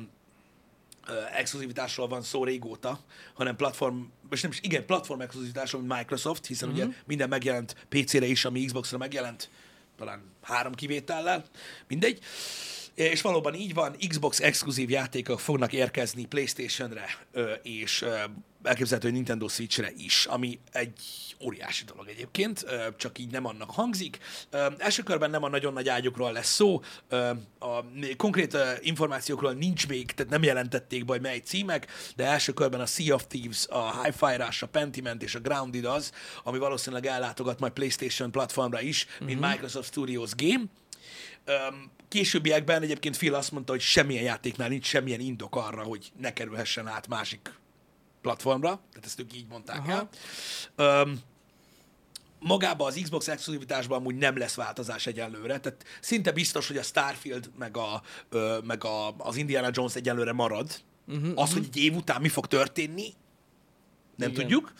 exkluzivitásról van szó régóta, hanem platform, és nem is, igen, platform exkluzivitásról, mint Microsoft, hiszen uh-huh. ugye minden megjelent PC-re is, ami Xbox-ra megjelent, talán három kivétellel, mindegy. És valóban így van, Xbox exkluzív játékok fognak érkezni PlayStation-re, és elképzelhető, hogy Nintendo Switch-re is, ami egy óriási dolog egyébként, csak így nem annak hangzik. Első körben nem a nagyon nagy ágyukról lesz szó, a konkrét információkról nincs még, tehát nem jelentették be, hogy mely címek, de első körben a Sea of Thieves, a Hi-Fi Rush, a Pentiment és a Grounded az, ami valószínűleg ellátogat majd PlayStation platformra is, mint Microsoft Studios Game. Későbbiekben egyébként Phil azt mondta, hogy semmilyen játéknál nincs semmilyen indok arra, hogy ne kerülhessen át másik platformra, tehát ezt ők így mondták Aha. el. Öm, magában az Xbox exkluzivitásban amúgy nem lesz változás egyelőre, tehát szinte biztos, hogy a Starfield meg, a, ö, meg a, az Indiana Jones egyelőre marad. Uh-huh, az, hogy egy év után mi fog történni, nem Igen. tudjuk.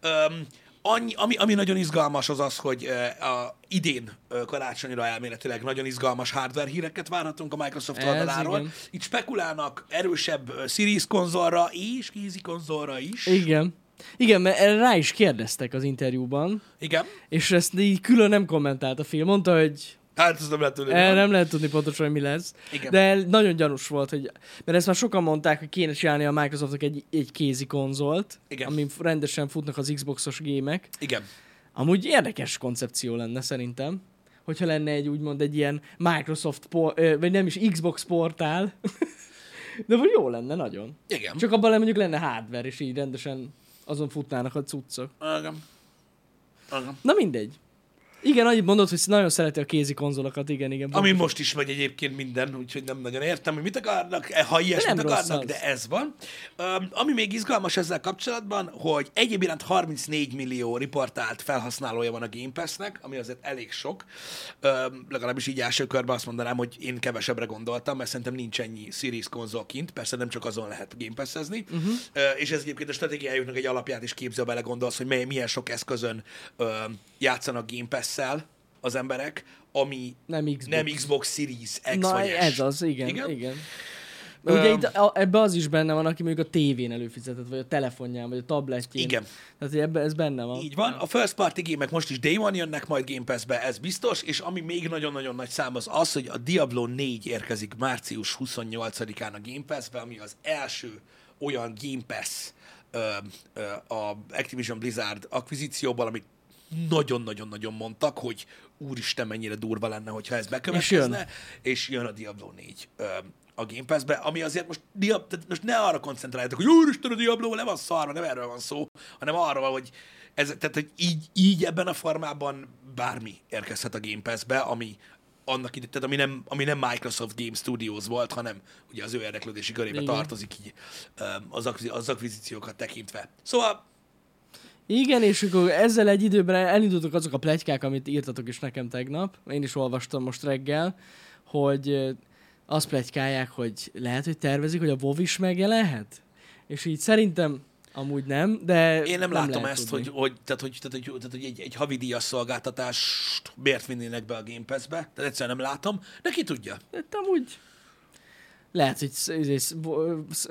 Öm, annyi, ami, ami nagyon izgalmas az az, hogy ö, a idén ö, karácsonyra elméletileg nagyon izgalmas hardware híreket várhatunk a Microsoft Ez oldaláról. igen. Itt spekulálnak erősebb ö, Series konzolra és kézi konzolra is. Igen. Igen, mert rá is kérdeztek az interjúban, Igen. és ezt így külön nem kommentált a film. Mondta, hogy Hát ez nem lehet tudni. erre nem lehet tudni pontosan, hogy mi lesz. Igen. De nagyon gyanús volt, hogy... Mert ezt már sokan mondták, hogy kéne csinálni a Microsoftnak egy, egy kézi konzolt, Igen. amin rendesen futnak az Xboxos gémek. Igen. Amúgy érdekes koncepció lenne szerintem, hogyha lenne egy úgymond egy ilyen Microsoft, por- vagy nem is Xbox portál. De vagy jó lenne nagyon. Igen. Csak abban mondjuk lenne hardware, és így rendesen azon futnának a cuccok. Igen. Igen. Na mindegy. Igen, annyit mondod, hogy nagyon szereti a kézi konzolokat, igen, igen. Ami most is megy egyébként minden, úgyhogy nem nagyon értem, hogy mit akarnak, eh, ha ilyesmit nem akarnak, az. de ez van. Um, ami még izgalmas ezzel kapcsolatban, hogy egyéb iránt 34 millió riportált felhasználója van a Game Pass-nek, ami azért elég sok. Um, legalábbis így első körben azt mondanám, hogy én kevesebbre gondoltam, mert szerintem nincs ennyi Series konzol kint, persze nem csak azon lehet Game Pass-ezni, uh-huh. uh, és ez egyébként a stratégiájuknak egy alapját is képzel bele gondolsz, hogy milyen sok eszközön uh, játszanak Game Pass-szel az emberek, ami Nem Xbox. nem Xbox Series X Na, vagy S. ez az, igen, Igen? igen. Ugye itt, a, ebbe az is benne van, aki mondjuk a tévén előfizetett, vagy a telefonján, vagy a tabletjén. Igen. Tehát ebbe, ez benne van. Így van. A first party gémek most is Day One jönnek majd Game Pass-be, ez biztos, és ami még nagyon-nagyon nagy szám az az, hogy a Diablo 4 érkezik március 28-án a Game Pass-be, ami az első olyan Game Pass a Activision Blizzard akvizícióban, amit nagyon-nagyon-nagyon mondtak, hogy úristen, mennyire durva lenne, hogyha ez bekövetkezne, és jön, és jön a Diablo 4 ö, a Game Pass-be, ami azért most, Diab, tehát most ne arra koncentráljatok, hogy úristen, a Diablo le van szarva, nem erről van szó, hanem arról, hogy ez, tehát, hogy így, így ebben a formában bármi érkezhet a Game Pass-be, ami, annak ide, tehát ami nem, ami nem Microsoft Game Studios volt, hanem ugye az ő érdeklődési körébe Igen. tartozik így az, az akvizíciókat tekintve. Szóval igen, és akkor ezzel egy időben elindultak azok a plegykák, amit írtatok is nekem tegnap, én is olvastam most reggel, hogy azt plegykálják, hogy lehet, hogy tervezik, hogy a WoW is megjelenhet? És így szerintem Amúgy nem, de Én nem, nem látom ezt, hogy, hogy, tehát, hogy, tehát, hogy, tehát, hogy egy, egy havidíjas szolgáltatást miért vinnének be a Game Pass-be. Tehát egyszerűen nem látom, de ki tudja. De amúgy lehet, hogy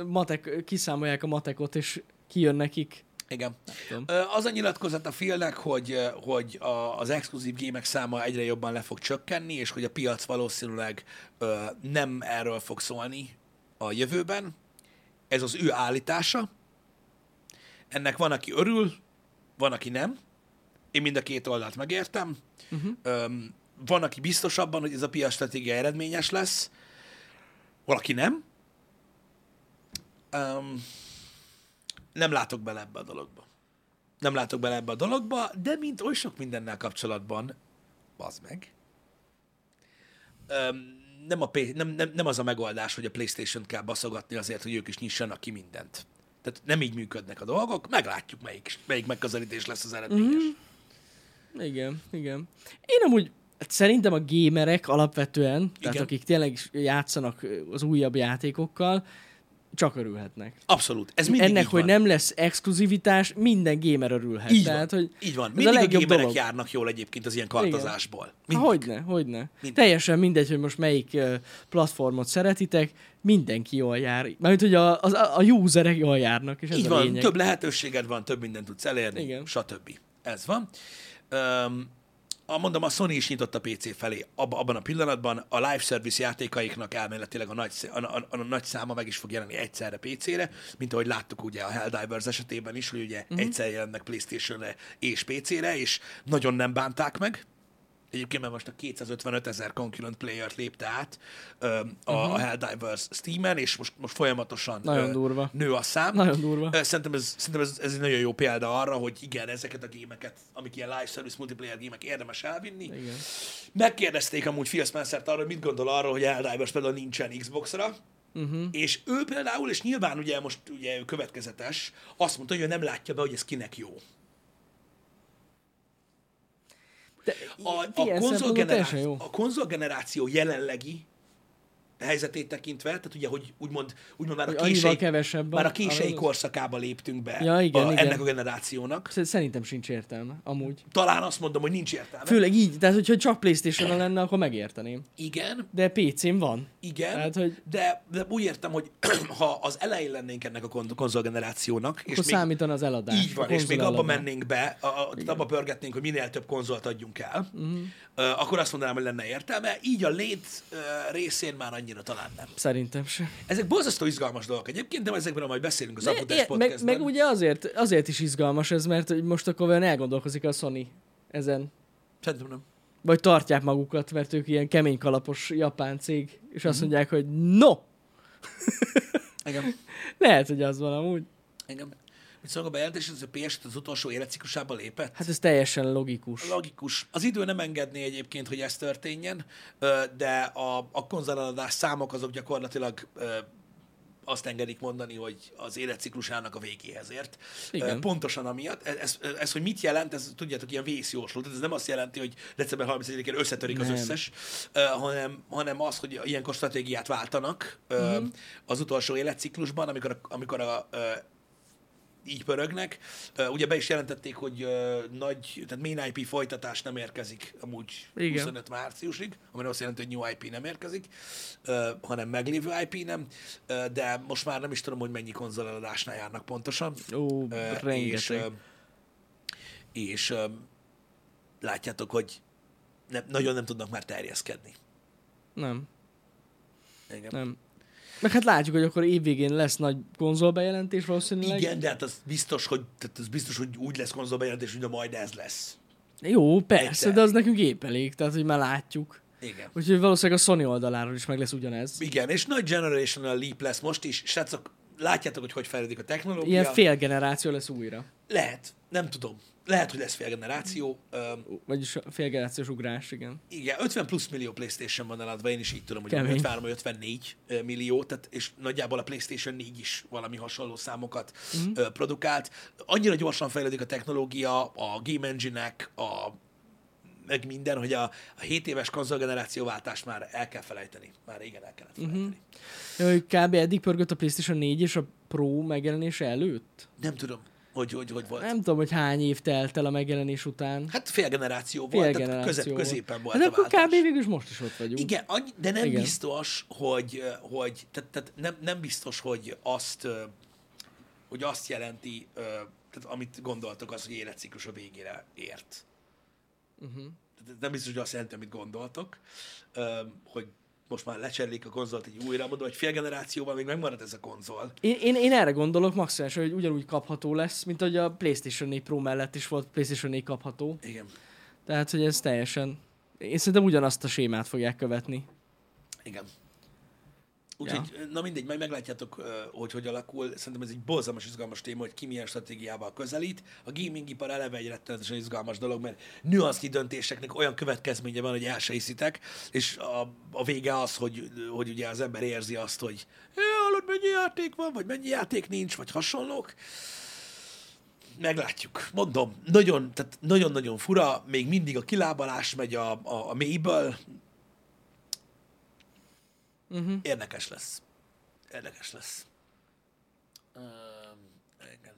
matek, kiszámolják a matekot, és kijön nekik. Igen. Az a nyilatkozat a Philnek, hogy, hogy a, az exkluzív gémek száma egyre jobban le fog csökkenni, és hogy a piac valószínűleg nem erről fog szólni a jövőben. Ez az ő állítása ennek van, aki örül, van, aki nem. Én mind a két oldalt megértem. Uh-huh. Van, aki biztos abban, hogy ez a piac stratégia eredményes lesz, valaki nem. Öm, nem látok bele ebbe a dologba. Nem látok bele ebbe a dologba, de mint oly sok mindennel kapcsolatban, az meg. Öm, nem, a, nem, nem, nem az a megoldás, hogy a Playstation-t kell baszogatni azért, hogy ők is nyissanak ki mindent. Tehát nem így működnek a dolgok, meglátjuk, melyik, melyik megközelítés lesz az eredményes. Mm-hmm. Igen, igen. Én amúgy hát szerintem a gémerek alapvetően, igen. tehát akik tényleg játszanak az újabb játékokkal, csak örülhetnek. Abszolút. Ez mindig Ennek, hogy van. nem lesz exkluzivitás, minden gamer örülhet. Így Tehát, van. Hogy így van. Mindig a, a gamerek dolog. járnak jól egyébként az ilyen kartozásból. Hogyne, hogyne. Mindig. Teljesen mindegy, hogy most melyik uh, platformot szeretitek, mindenki jól jár. Mert hogy a, a, a userek jól járnak, és ez így a van. Lényeg. Több lehetőséged van, több mindent tudsz elérni, Igen. stb. Ez van. Um, a, mondom, a Sony is nyitott a PC felé ab, abban a pillanatban. A live service játékaiknak elméletileg a nagy, a, a, a nagy száma meg is fog jelenni egyszerre PC-re, mint ahogy láttuk ugye a Helldivers esetében is, hogy ugye uh-huh. egyszer jelennek PlayStation-re és PC-re, és nagyon nem bánták meg. Egyébként mert most a 255 ezer concurrent player-t lépte át ö, a, uh-huh. a Helldivers Steam-en, és most, most folyamatosan nagyon ö, durva. nő a szám. Nagyon durva. Szerintem, ez, szerintem ez, ez egy nagyon jó példa arra, hogy igen, ezeket a gémeket, amik ilyen live service multiplayer gémek érdemes elvinni. Igen. Megkérdezték amúgy Phil Spencer-t arra, mit gondol arról, hogy Helldivers például nincsen Xbox-ra, Uh-huh. És ő például, és nyilván ugye most ugye ő következetes, azt mondta, hogy ő nem látja be, hogy ez kinek jó. De a, a, konzolgeneráció, a konzolgeneráció jelenlegi helyzetét tekintve, tehát ugye, hogy úgymond, úgymond már, a kései, már a kései korszakába léptünk be ja, igen, a, igen. ennek a generációnak. Szerintem sincs értelme, amúgy. Talán azt mondom, hogy nincs értelme. Főleg így, tehát hogyha csak playstation lenne, akkor megérteném. Igen. De PC-n van. Igen, tehát, hogy... de, de úgy értem, hogy ha az elején lennénk ennek a konzolgenerációnak, akkor és számítan az eladás. Így van, és még abba mennénk be, a, a, abba pörgetnénk, hogy minél több konzolt adjunk el, uh-huh. uh, akkor azt mondanám, hogy lenne értelme. Így a lét uh, részén már annyi annyira talán nem. Szerintem sem. Ezek borzasztó izgalmas dolgok egyébként, de ezekben majd beszélünk az Apodás podcastben. Meg, meg, ugye azért, azért is izgalmas ez, mert most akkor olyan elgondolkozik a Sony ezen. Szerintem nem. Vagy tartják magukat, mert ők ilyen kemény kalapos japán cég, és azt mm-hmm. mondják, hogy no! Igen. Lehet, hogy az van amúgy. Igen. Szólok a bejelentés, hogy a ps az utolsó életciklusába lépett? Hát ez teljesen logikus. Logikus. Az idő nem engedné egyébként, hogy ez történjen, de a, a konzoladás számok azok gyakorlatilag azt engedik mondani, hogy az életciklusának a végéhez ért. Igen. Pontosan amiatt. Ez, ez, ez, hogy mit jelent, ez tudjátok, ilyen vészjóslat. Ez nem azt jelenti, hogy december 31-én összetörik nem. az összes, hanem, hanem az, hogy ilyenkor stratégiát váltanak uh-huh. az utolsó életciklusban, amikor a, amikor a így pörögnek. Ugye be is jelentették, hogy nagy, tehát main IP folytatás nem érkezik amúgy Igen. 25 márciusig, ami azt jelenti, hogy new IP nem érkezik, hanem meglévő IP nem, de most már nem is tudom, hogy mennyi konzoleladásnál járnak pontosan. Ó, és, uh, és uh, látjátok, hogy ne, nagyon nem tudnak már terjeszkedni. Nem. Igen. Nem. Meg hát látjuk, hogy akkor évvégén lesz nagy konzolbejelentés valószínűleg. Igen, de hát az biztos, hogy, tehát az biztos, hogy úgy lesz konzolbejelentés, hogy majd ez lesz. Jó, persze, Egyszer. de az nekünk épp elég, tehát hogy már látjuk. Igen. Úgyhogy valószínűleg a Sony oldaláról is meg lesz ugyanez. Igen, és nagy generational leap lesz most is. Srácok, látjátok, hogy hogy fejlődik a technológia. Ilyen fél generáció lesz újra. Lehet, nem tudom. Lehet, hogy lesz fél generáció. Öm, Vagyis a fél generációs ugrás, igen. igen, 50 plusz millió PlayStation van eladva, én is így tudom, hogy Kemény. 53 vagy 54 ö, millió, tehát, és nagyjából a PlayStation 4 is valami hasonló számokat mm. produkált. Annyira gyorsan fejlődik a technológia, a game engine-ek, a meg minden, hogy a, a 7 éves konzolgenerációváltást már el kell felejteni. Már régen el kellett Mhm. felejteni. Hogy kb. eddig pörgött a PlayStation 4 és a Pro megjelenése előtt. Nem tudom, hogy hogy, hogy volt. Nem tudom, hogy hány év telt el a megjelenés után. Hát fél generáció Fél volt, tehát generáció közep, volt. középen volt a akkor kb. végül most is ott vagyunk. Igen, de nem Igen. Biztos, hogy, hogy tehát, tehát nem, nem biztos, hogy azt, hogy azt jelenti, tehát amit gondoltok, az, hogy életciklus a végére ért. Uh-huh. Nem biztos, hogy azt jelenti, amit gondoltok, hogy most már lecserlik a konzolt egy újra, mondom, hogy fél generációval még megmarad ez a konzol. Én, én, én erre gondolok maximálisan, hogy ugyanúgy kapható lesz, mint hogy a PlayStation 4 Pro mellett is volt PlayStation 4 kapható. Igen. Tehát, hogy ez teljesen... Én szerintem ugyanazt a sémát fogják követni. Igen. Úgyhogy, ja. na mindegy, majd meglátjátok, hogy hogy alakul. Szerintem ez egy borzalmas izgalmas téma, hogy ki milyen stratégiával közelít. A gamingipar eleve egy rettenetesen izgalmas dolog, mert nüansznyi döntéseknek olyan következménye van, hogy el se hiszitek, és a, a vége az, hogy, hogy ugye az ember érzi azt, hogy "Ja, hallod, mennyi játék van, vagy mennyi játék nincs, vagy hasonlók. Meglátjuk. Mondom, nagyon, tehát nagyon-nagyon fura, még mindig a kilábalás megy a, a, a mélyből, Uh-huh. Érdekes lesz. Érdekes lesz. Um, igen.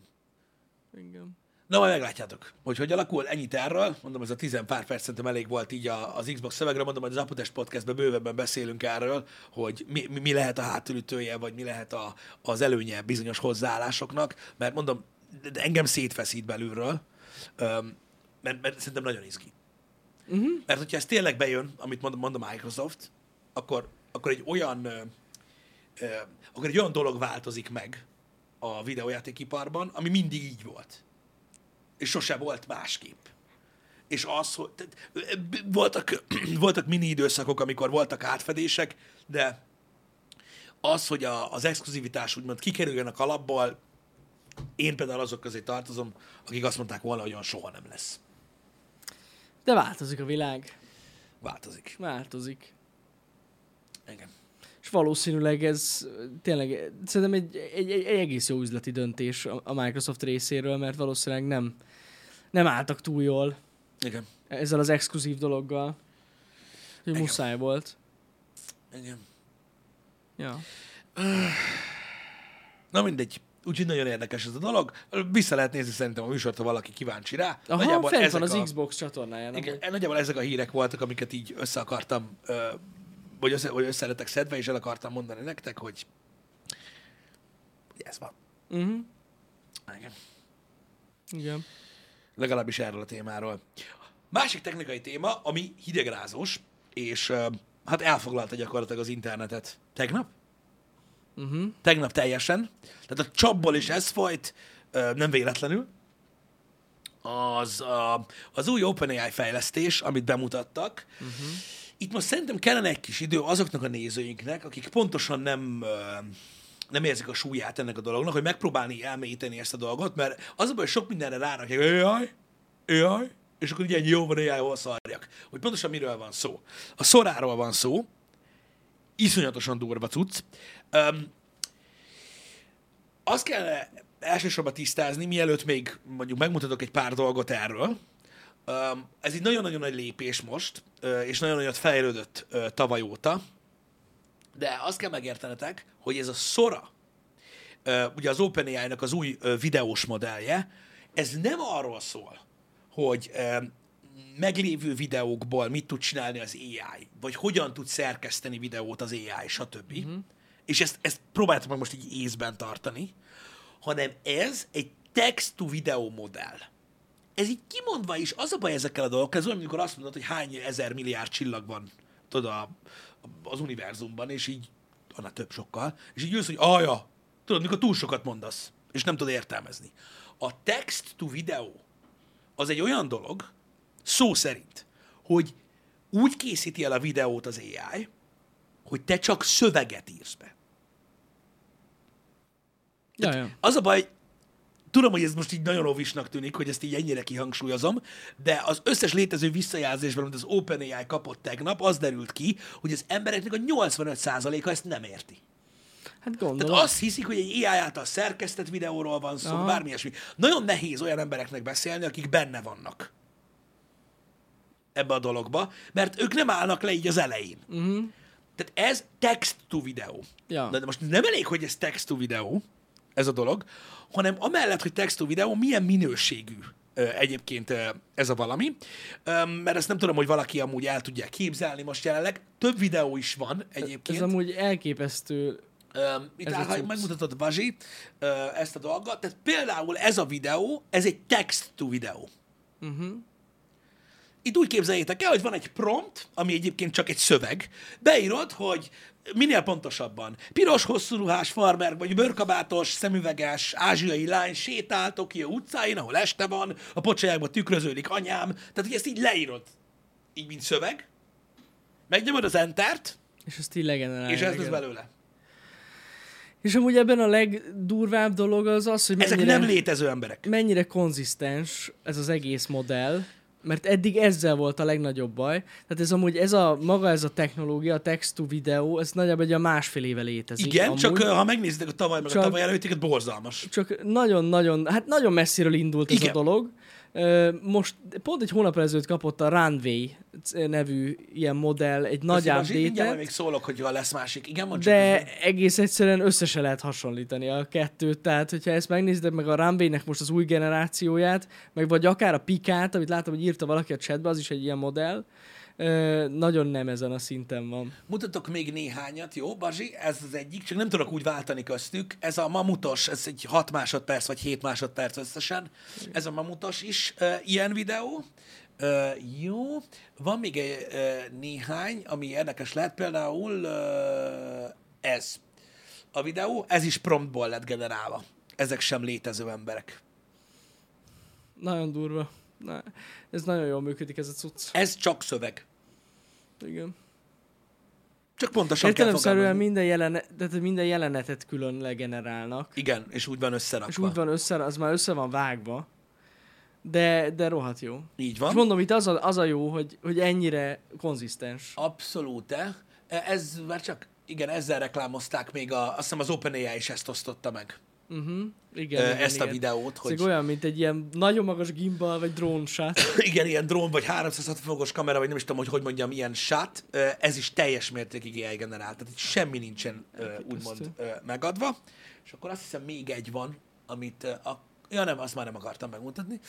Igen. Na, majd meglátjátok, hogy hogy alakul. Ennyit erről. Mondom, ez a tizen pár perc szerintem elég volt így a, az Xbox szövegre. Mondom, hogy az Apotest Podcastben bővebben beszélünk erről, hogy mi, mi- mi lehet a hátulütője, vagy mi lehet a, az előnye bizonyos hozzáállásoknak. Mert mondom, de engem szétfeszít belülről, mert, mert szerintem nagyon izgi. Uh-huh. Mert hogyha ez tényleg bejön, amit mond, mond a Microsoft, akkor, akkor egy olyan akkor egy olyan dolog változik meg a videójátékiparban, ami mindig így volt. És sose volt másképp. És az, hogy tehát, voltak, voltak mini időszakok, amikor voltak átfedések, de az, hogy a, az exkluzivitás úgymond kikerüljön a kalapból, én például azok közé tartozom, akik azt mondták volna, hogy olyan soha nem lesz. De változik a világ. Változik. Változik. Igen. És valószínűleg ez tényleg szerintem egy, egy, egy, egy egész jó üzleti döntés a a Microsoft részéről, mert valószínűleg nem, nem álltak túl jól Igen. ezzel az exkluzív dologgal. Hogy Igen. muszáj volt. Igen. Ja. Na mindegy. Úgyhogy nagyon érdekes ez a dolog. Vissza lehet nézni szerintem a műsort, ha valaki kíváncsi rá. Aha, Nagyjából fent ezek van az a, Xbox csatornáján. Igen, amúgy. nagyjából ezek a hírek voltak, amiket így össze akartam, ö, vagy össze, vagy össze lettek szedve, és el akartam mondani nektek, hogy ez van. Uh-huh. Igen. Igen. Legalábbis erről a témáról. Másik technikai téma, ami hidegrázós, és hát elfoglalta gyakorlatilag az internetet. Tegnap? Uh-huh. tegnap teljesen. Tehát a csapból is ez folyt, nem véletlenül. Az, az új OpenAI fejlesztés, amit bemutattak. Uh-huh. Itt most szerintem kellene egy kis idő azoknak a nézőinknek, akik pontosan nem, nem érzik a súlyát ennek a dolognak, hogy megpróbálni elmélyíteni ezt a dolgot, mert az a baj, hogy sok mindenre rárakják, AI, AI, és akkor ugye jó van AI-val szarjak. Hogy pontosan miről van szó. A szoráról van szó, iszonyatosan durva cucc. Um, azt kell elsősorban tisztázni, mielőtt még mondjuk megmutatok egy pár dolgot erről. Ez egy nagyon-nagyon nagy lépés most, és nagyon nagyot fejlődött tavaly óta, de azt kell megértenetek, hogy ez a Sora, ugye az OpenAI-nak az új videós modellje, ez nem arról szól, hogy meglévő videókból mit tud csinálni az AI, vagy hogyan tud szerkeszteni videót az AI, stb. Uh-huh. És ezt, ezt próbáltam meg most így észben tartani, hanem ez egy text-to-video modell. Ez így kimondva is, az a baj ezekkel a dolgokkal, ez olyan, amikor azt mondod, hogy hány ezer milliárd csillag van tudod, a, az univerzumban, és így annál több sokkal, és így ülsz, hogy alja, tudod, mikor túl sokat mondasz, és nem tudod értelmezni. A text to video az egy olyan dolog, szó szerint, hogy úgy készíti el a videót az AI, hogy te csak szöveget írsz be. Ja, ja. Az a baj, tudom, hogy ez most így nagyon óvisnak tűnik, hogy ezt így ennyire kihangsúlyozom, de az összes létező visszajelzésben, amit az OpenAI kapott tegnap, az derült ki, hogy az embereknek a 85%-a ezt nem érti. Hát gondolom. Tehát azt hiszik, hogy egy AI által szerkesztett videóról van szó, Aha. bármi ilyesmi. Nagyon nehéz olyan embereknek beszélni, akik benne vannak ebbe a dologba, mert ők nem állnak le így az elején. Uh-huh. Tehát ez text to videó. Ja. De most nem elég, hogy ez text to videó, ez a dolog, hanem amellett, hogy text to videó, milyen minőségű egyébként ez a valami, mert ezt nem tudom, hogy valaki amúgy el tudja képzelni most jelenleg. Több videó is van egyébként. Ez amúgy elképesztő. Um, itt Ez áll, megmutatod Bazsi uh, ezt a dolgot. Tehát például ez a videó, ez egy text-to videó. Uh-huh. Itt úgy képzeljétek el, hogy van egy prompt, ami egyébként csak egy szöveg. Beírod, hogy minél pontosabban. Piros, hosszú ruhás farmer, vagy bőrkabátos, szemüveges, ázsiai lány sétál Tokió utcáin, ahol este van, a pocsajákban tükröződik anyám. Tehát, hogy ezt így leírod, így mint szöveg, megnyomod az entert, És ezt így legenerálja. és ez lesz belőle. És amúgy ebben a legdurvább dolog az az, hogy Ezek mennyire, nem létező emberek. mennyire konzisztens ez az egész modell, mert eddig ezzel volt a legnagyobb baj. Tehát ez amúgy, ez a, maga ez a technológia, a text to video, ez nagyjából egy a másfél éve létezik. Igen, amúgy. csak ha megnézitek a tavaly meg Csak- a tavaly előttiket, borzalmas. Csak nagyon-nagyon, hát nagyon messziről indult ez Igen. a dolog. Most pont egy hónap ezelőtt kapott a Runway nevű ilyen modell egy nagy update még szólok, hogy ha lesz másik. Igen, mondd csak de közben. egész egyszerűen össze se lehet hasonlítani a kettőt. Tehát, hogyha ezt megnézed meg a Runway-nek most az új generációját, meg vagy akár a Pikát, amit látom, hogy írta valaki a chatbe, az is egy ilyen modell, ö, nagyon nem ezen a szinten van. Mutatok még néhányat, jó, Bazsi? Ez az egyik, csak nem tudok úgy váltani köztük. Ez a mamutos, ez egy 6 másodperc vagy 7 másodperc összesen. Ez a mamutos is uh, ilyen videó. Uh, jó, van még egy, uh, néhány, ami érdekes lehet, például uh, ez. A videó, ez is promptból lett generálva. Ezek sem létező emberek. Nagyon durva. Na, ez nagyon jól működik ez a cucc. Ez csak szöveg. Igen. Csak pontosan Értelemszerűen minden, jelenet, tehát minden jelenetet külön legenerálnak. Igen, és úgy van összerakva. És úgy van össze, az már össze van vágva. De, de rohadt jó. Így És van. mondom, itt az a, az a jó, hogy, hogy ennyire konzisztens. Abszolút. -e. Ez már csak, igen, ezzel reklámozták még, a, azt hiszem az OpenAI is ezt osztotta meg, Uh-huh. igen, Igen, igen, ezt igen. a videót, Ez hogy egy olyan, mint egy ilyen nagyon magas gimbal, vagy drón shot. igen, ilyen drón, vagy 360 fokos kamera, vagy nem is tudom, hogy hogy mondjam, ilyen shot, ö, ez is teljes mértékig AI generált, tehát itt semmi nincsen ö, úgymond ö, megadva. És akkor azt hiszem még egy van, amit, ö, a, ja nem, azt már nem akartam megmutatni.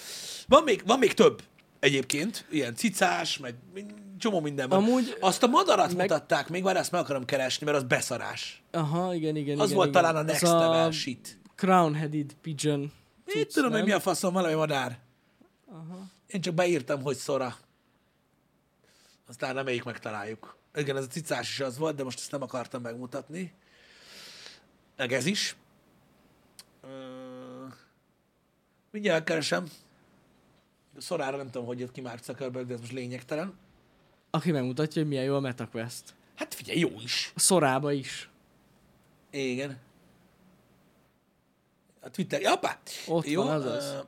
Van még, van még több egyébként, ilyen cicás, meg csomó minden van. Amúgy- Azt a madarat meg- mutatták még, már ezt meg akarom keresni, mert az beszarás. Aha, igen, igen. Az igen, volt igen. talán a Az next level shit. Crown-headed pigeon. Cucc, tudom, hogy nem? mi a faszom, valami madár. Aha. Én csak beírtam, hogy szora. Aztán reméljük megtaláljuk. Igen, ez a cicás is az volt, de most ezt nem akartam megmutatni. Meg ez is. Ö, Mindjárt keresem. Szorára nem tudom, hogy jött ki Mark Zuckerberg, de ez most lényegtelen. Aki megmutatja, hogy milyen jó a MetaQuest. Hát figyelj, jó is. A szorába is. Igen. A Twitter. Japá! Ott jó, van, azaz. ö,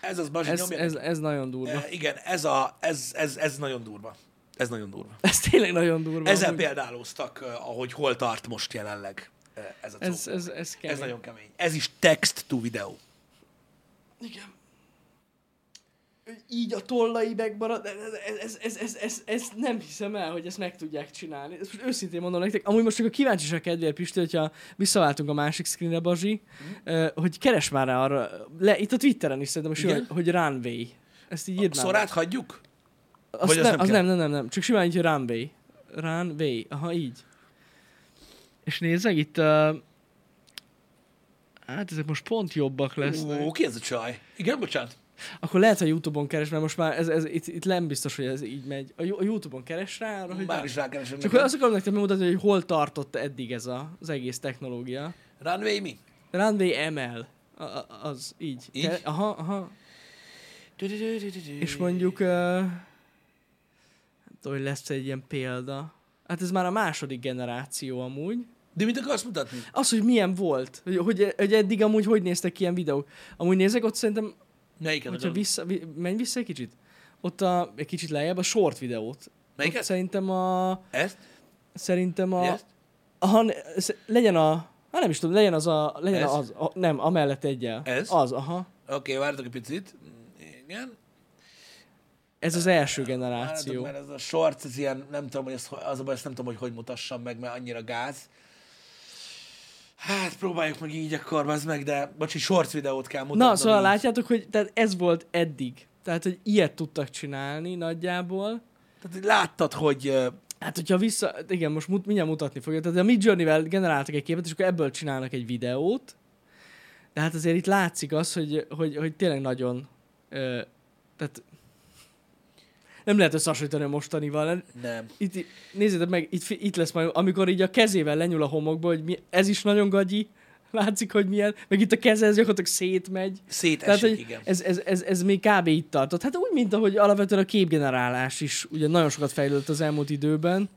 Ez az, Bazsi, Ez, ez, ez nagyon durva. E, igen, ez, a, ez, ez, ez nagyon durva. Ez nagyon durva. Ez tényleg nagyon durva. Ezzel amúgy. példálóztak, eh, ahogy hol tart most jelenleg ez a Ez, ez, ez, ez kemény. ez nagyon kemény. Ez is text to video. Igen. Így a tollai megmarad, ez, ez, ez, ez, ez, ez, nem hiszem el, hogy ezt meg tudják csinálni. Ezt most őszintén mondom nektek, amúgy most csak a kíváncsiság kedvéért, Pisti, hogyha visszaváltunk a másik screenre, Bazsi, uh, hogy keres már rá arra, le, itt a Twitteren is szerintem, hogy, hogy Runway. Ezt így írd már. Szorát hagyjuk? Azt vagy az nem, az nem, nem, nem, nem, csak simán így, hogy Runway. Runway, aha, így. És nézd meg itt, uh, hát ezek most pont jobbak lesznek. Ó, ki ez a csaj? Igen, bocsánat. Akkor lehet, hogy YouTube-on keres, mert most már ez, ez itt, itt nem biztos, hogy ez így megy. A, a YouTube-on keres rá arra, hogy Már is rákeresem Csak azt akarom nektek megmutatni, hogy hol tartott eddig ez a, az egész technológia. Runway mi? Runway ML. A, a, az így. Így? Ke- Aha, aha. És mondjuk, uh, nem tudom, hogy lesz egy ilyen példa. Hát ez már a második generáció amúgy. De mit akarsz mutatni? Az, hogy milyen volt, hogy, hogy, hogy eddig amúgy hogy néztek ki ilyen videók. Amúgy nézek ott szerintem, Melyiket hogyha akarod? vissza, vi, menj vissza egy kicsit. Ott a, egy kicsit lejjebb a short videót. Melyiket? Ott szerintem a, Ezt? szerintem a, Ezt? aha, legyen a, hát nem is tudom, legyen az a, legyen Ez? az, a, nem, amellett egyel. Ez? Az, aha. Oké, okay, várjatok egy picit. Igen. Ez az első generáció. mert ez a shorts, ez ilyen, nem tudom, hogy ez, az ezt nem tudom, hogy hogy mutassam meg, mert annyira gáz. Hát próbáljuk meg így akkor, az meg, de bocsi, shorts videót kell mutatnom. Na, szóval így. látjátok, hogy tehát ez volt eddig. Tehát, hogy ilyet tudtak csinálni nagyjából. Tehát hogy láttad, hogy Hát, hogyha vissza, igen, most mut, mindjárt mutatni fogja. Tehát a Midjourney-vel generáltak egy képet, és akkor ebből csinálnak egy videót. De hát azért itt látszik az, hogy, hogy, hogy tényleg nagyon, ö, tehát nem lehet összehasonlítani a mostanival. nem. Itt, nézzétek meg, itt, itt lesz majd, amikor így a kezével lenyúl a homokba, hogy mi, ez is nagyon gagyi, látszik, hogy milyen, meg itt a keze, ez gyakorlatilag szétmegy. Szétesik, Tehát, hogy igen. ez, ez, ez, ez még kb. itt tartott. Hát úgy, mint ahogy alapvetően a képgenerálás is ugye nagyon sokat fejlődött az elmúlt időben.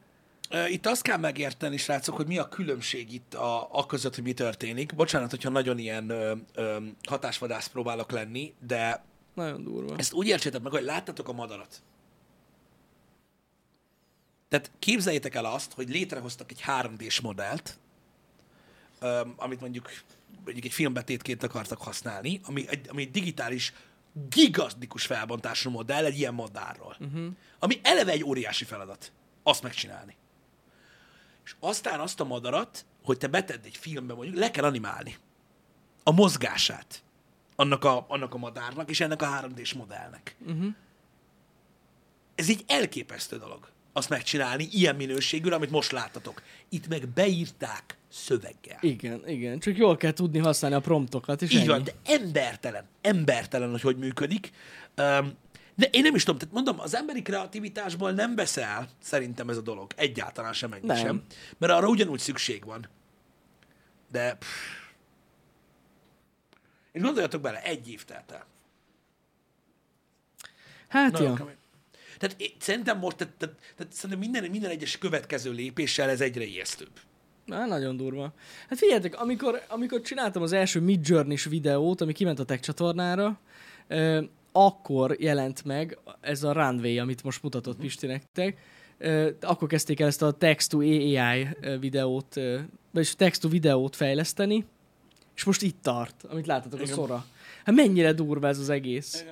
Itt azt kell megérteni, srácok, hogy mi a különbség itt a, a között, hogy mi történik. Bocsánat, hogyha nagyon ilyen ö, ö, hatásvadász próbálok lenni, de Nagyon durva. ezt úgy értsétek meg, hogy láttatok a madarat. Tehát képzeljétek el azt, hogy létrehoztak egy 3D-s modellt, ö, amit mondjuk, mondjuk egy filmbetétként akartak használni, ami egy, ami egy digitális, gigantikus felbontású modell egy ilyen madárról. Uh-huh. Ami eleve egy óriási feladat. Azt megcsinálni. És aztán azt a madarat, hogy te betedd egy filmbe, mondjuk le kell animálni. A mozgását annak a, annak a madárnak és ennek a 3D-s modellnek. Uh-huh. Ez egy elképesztő dolog azt megcsinálni ilyen minőségűen, amit most láttatok. Itt meg beírták szöveggel. Igen, igen. Csak jól kell tudni használni a promptokat, és Így ennyi. van, de embertelen, embertelen, hogy hogy működik. Um, de én nem is tudom, tehát mondom, az emberi kreativitásból nem beszél szerintem ez a dolog. Egyáltalán sem ennyi Nem. sem. Mert arra ugyanúgy szükség van. De... Pff. És gondoljatok bele, egy év telt el. Hát Nagyon ja. kemény. Tehát én, szerintem most, tehát, tehát, tehát szerintem minden, minden egyes következő lépéssel ez egyre ijesztőbb. Na, nagyon durva. Hát figyeljetek, amikor, amikor csináltam az első Midjourney-s videót, ami kiment a tech csatornára, ö, akkor jelent meg ez a runway, amit most mutatott Pisti nektek. Ö, akkor kezdték el ezt a text to AI videót, vagyis text to videót fejleszteni, és most itt tart, amit láttatok a Igen. szora. Hát mennyire durva ez az egész.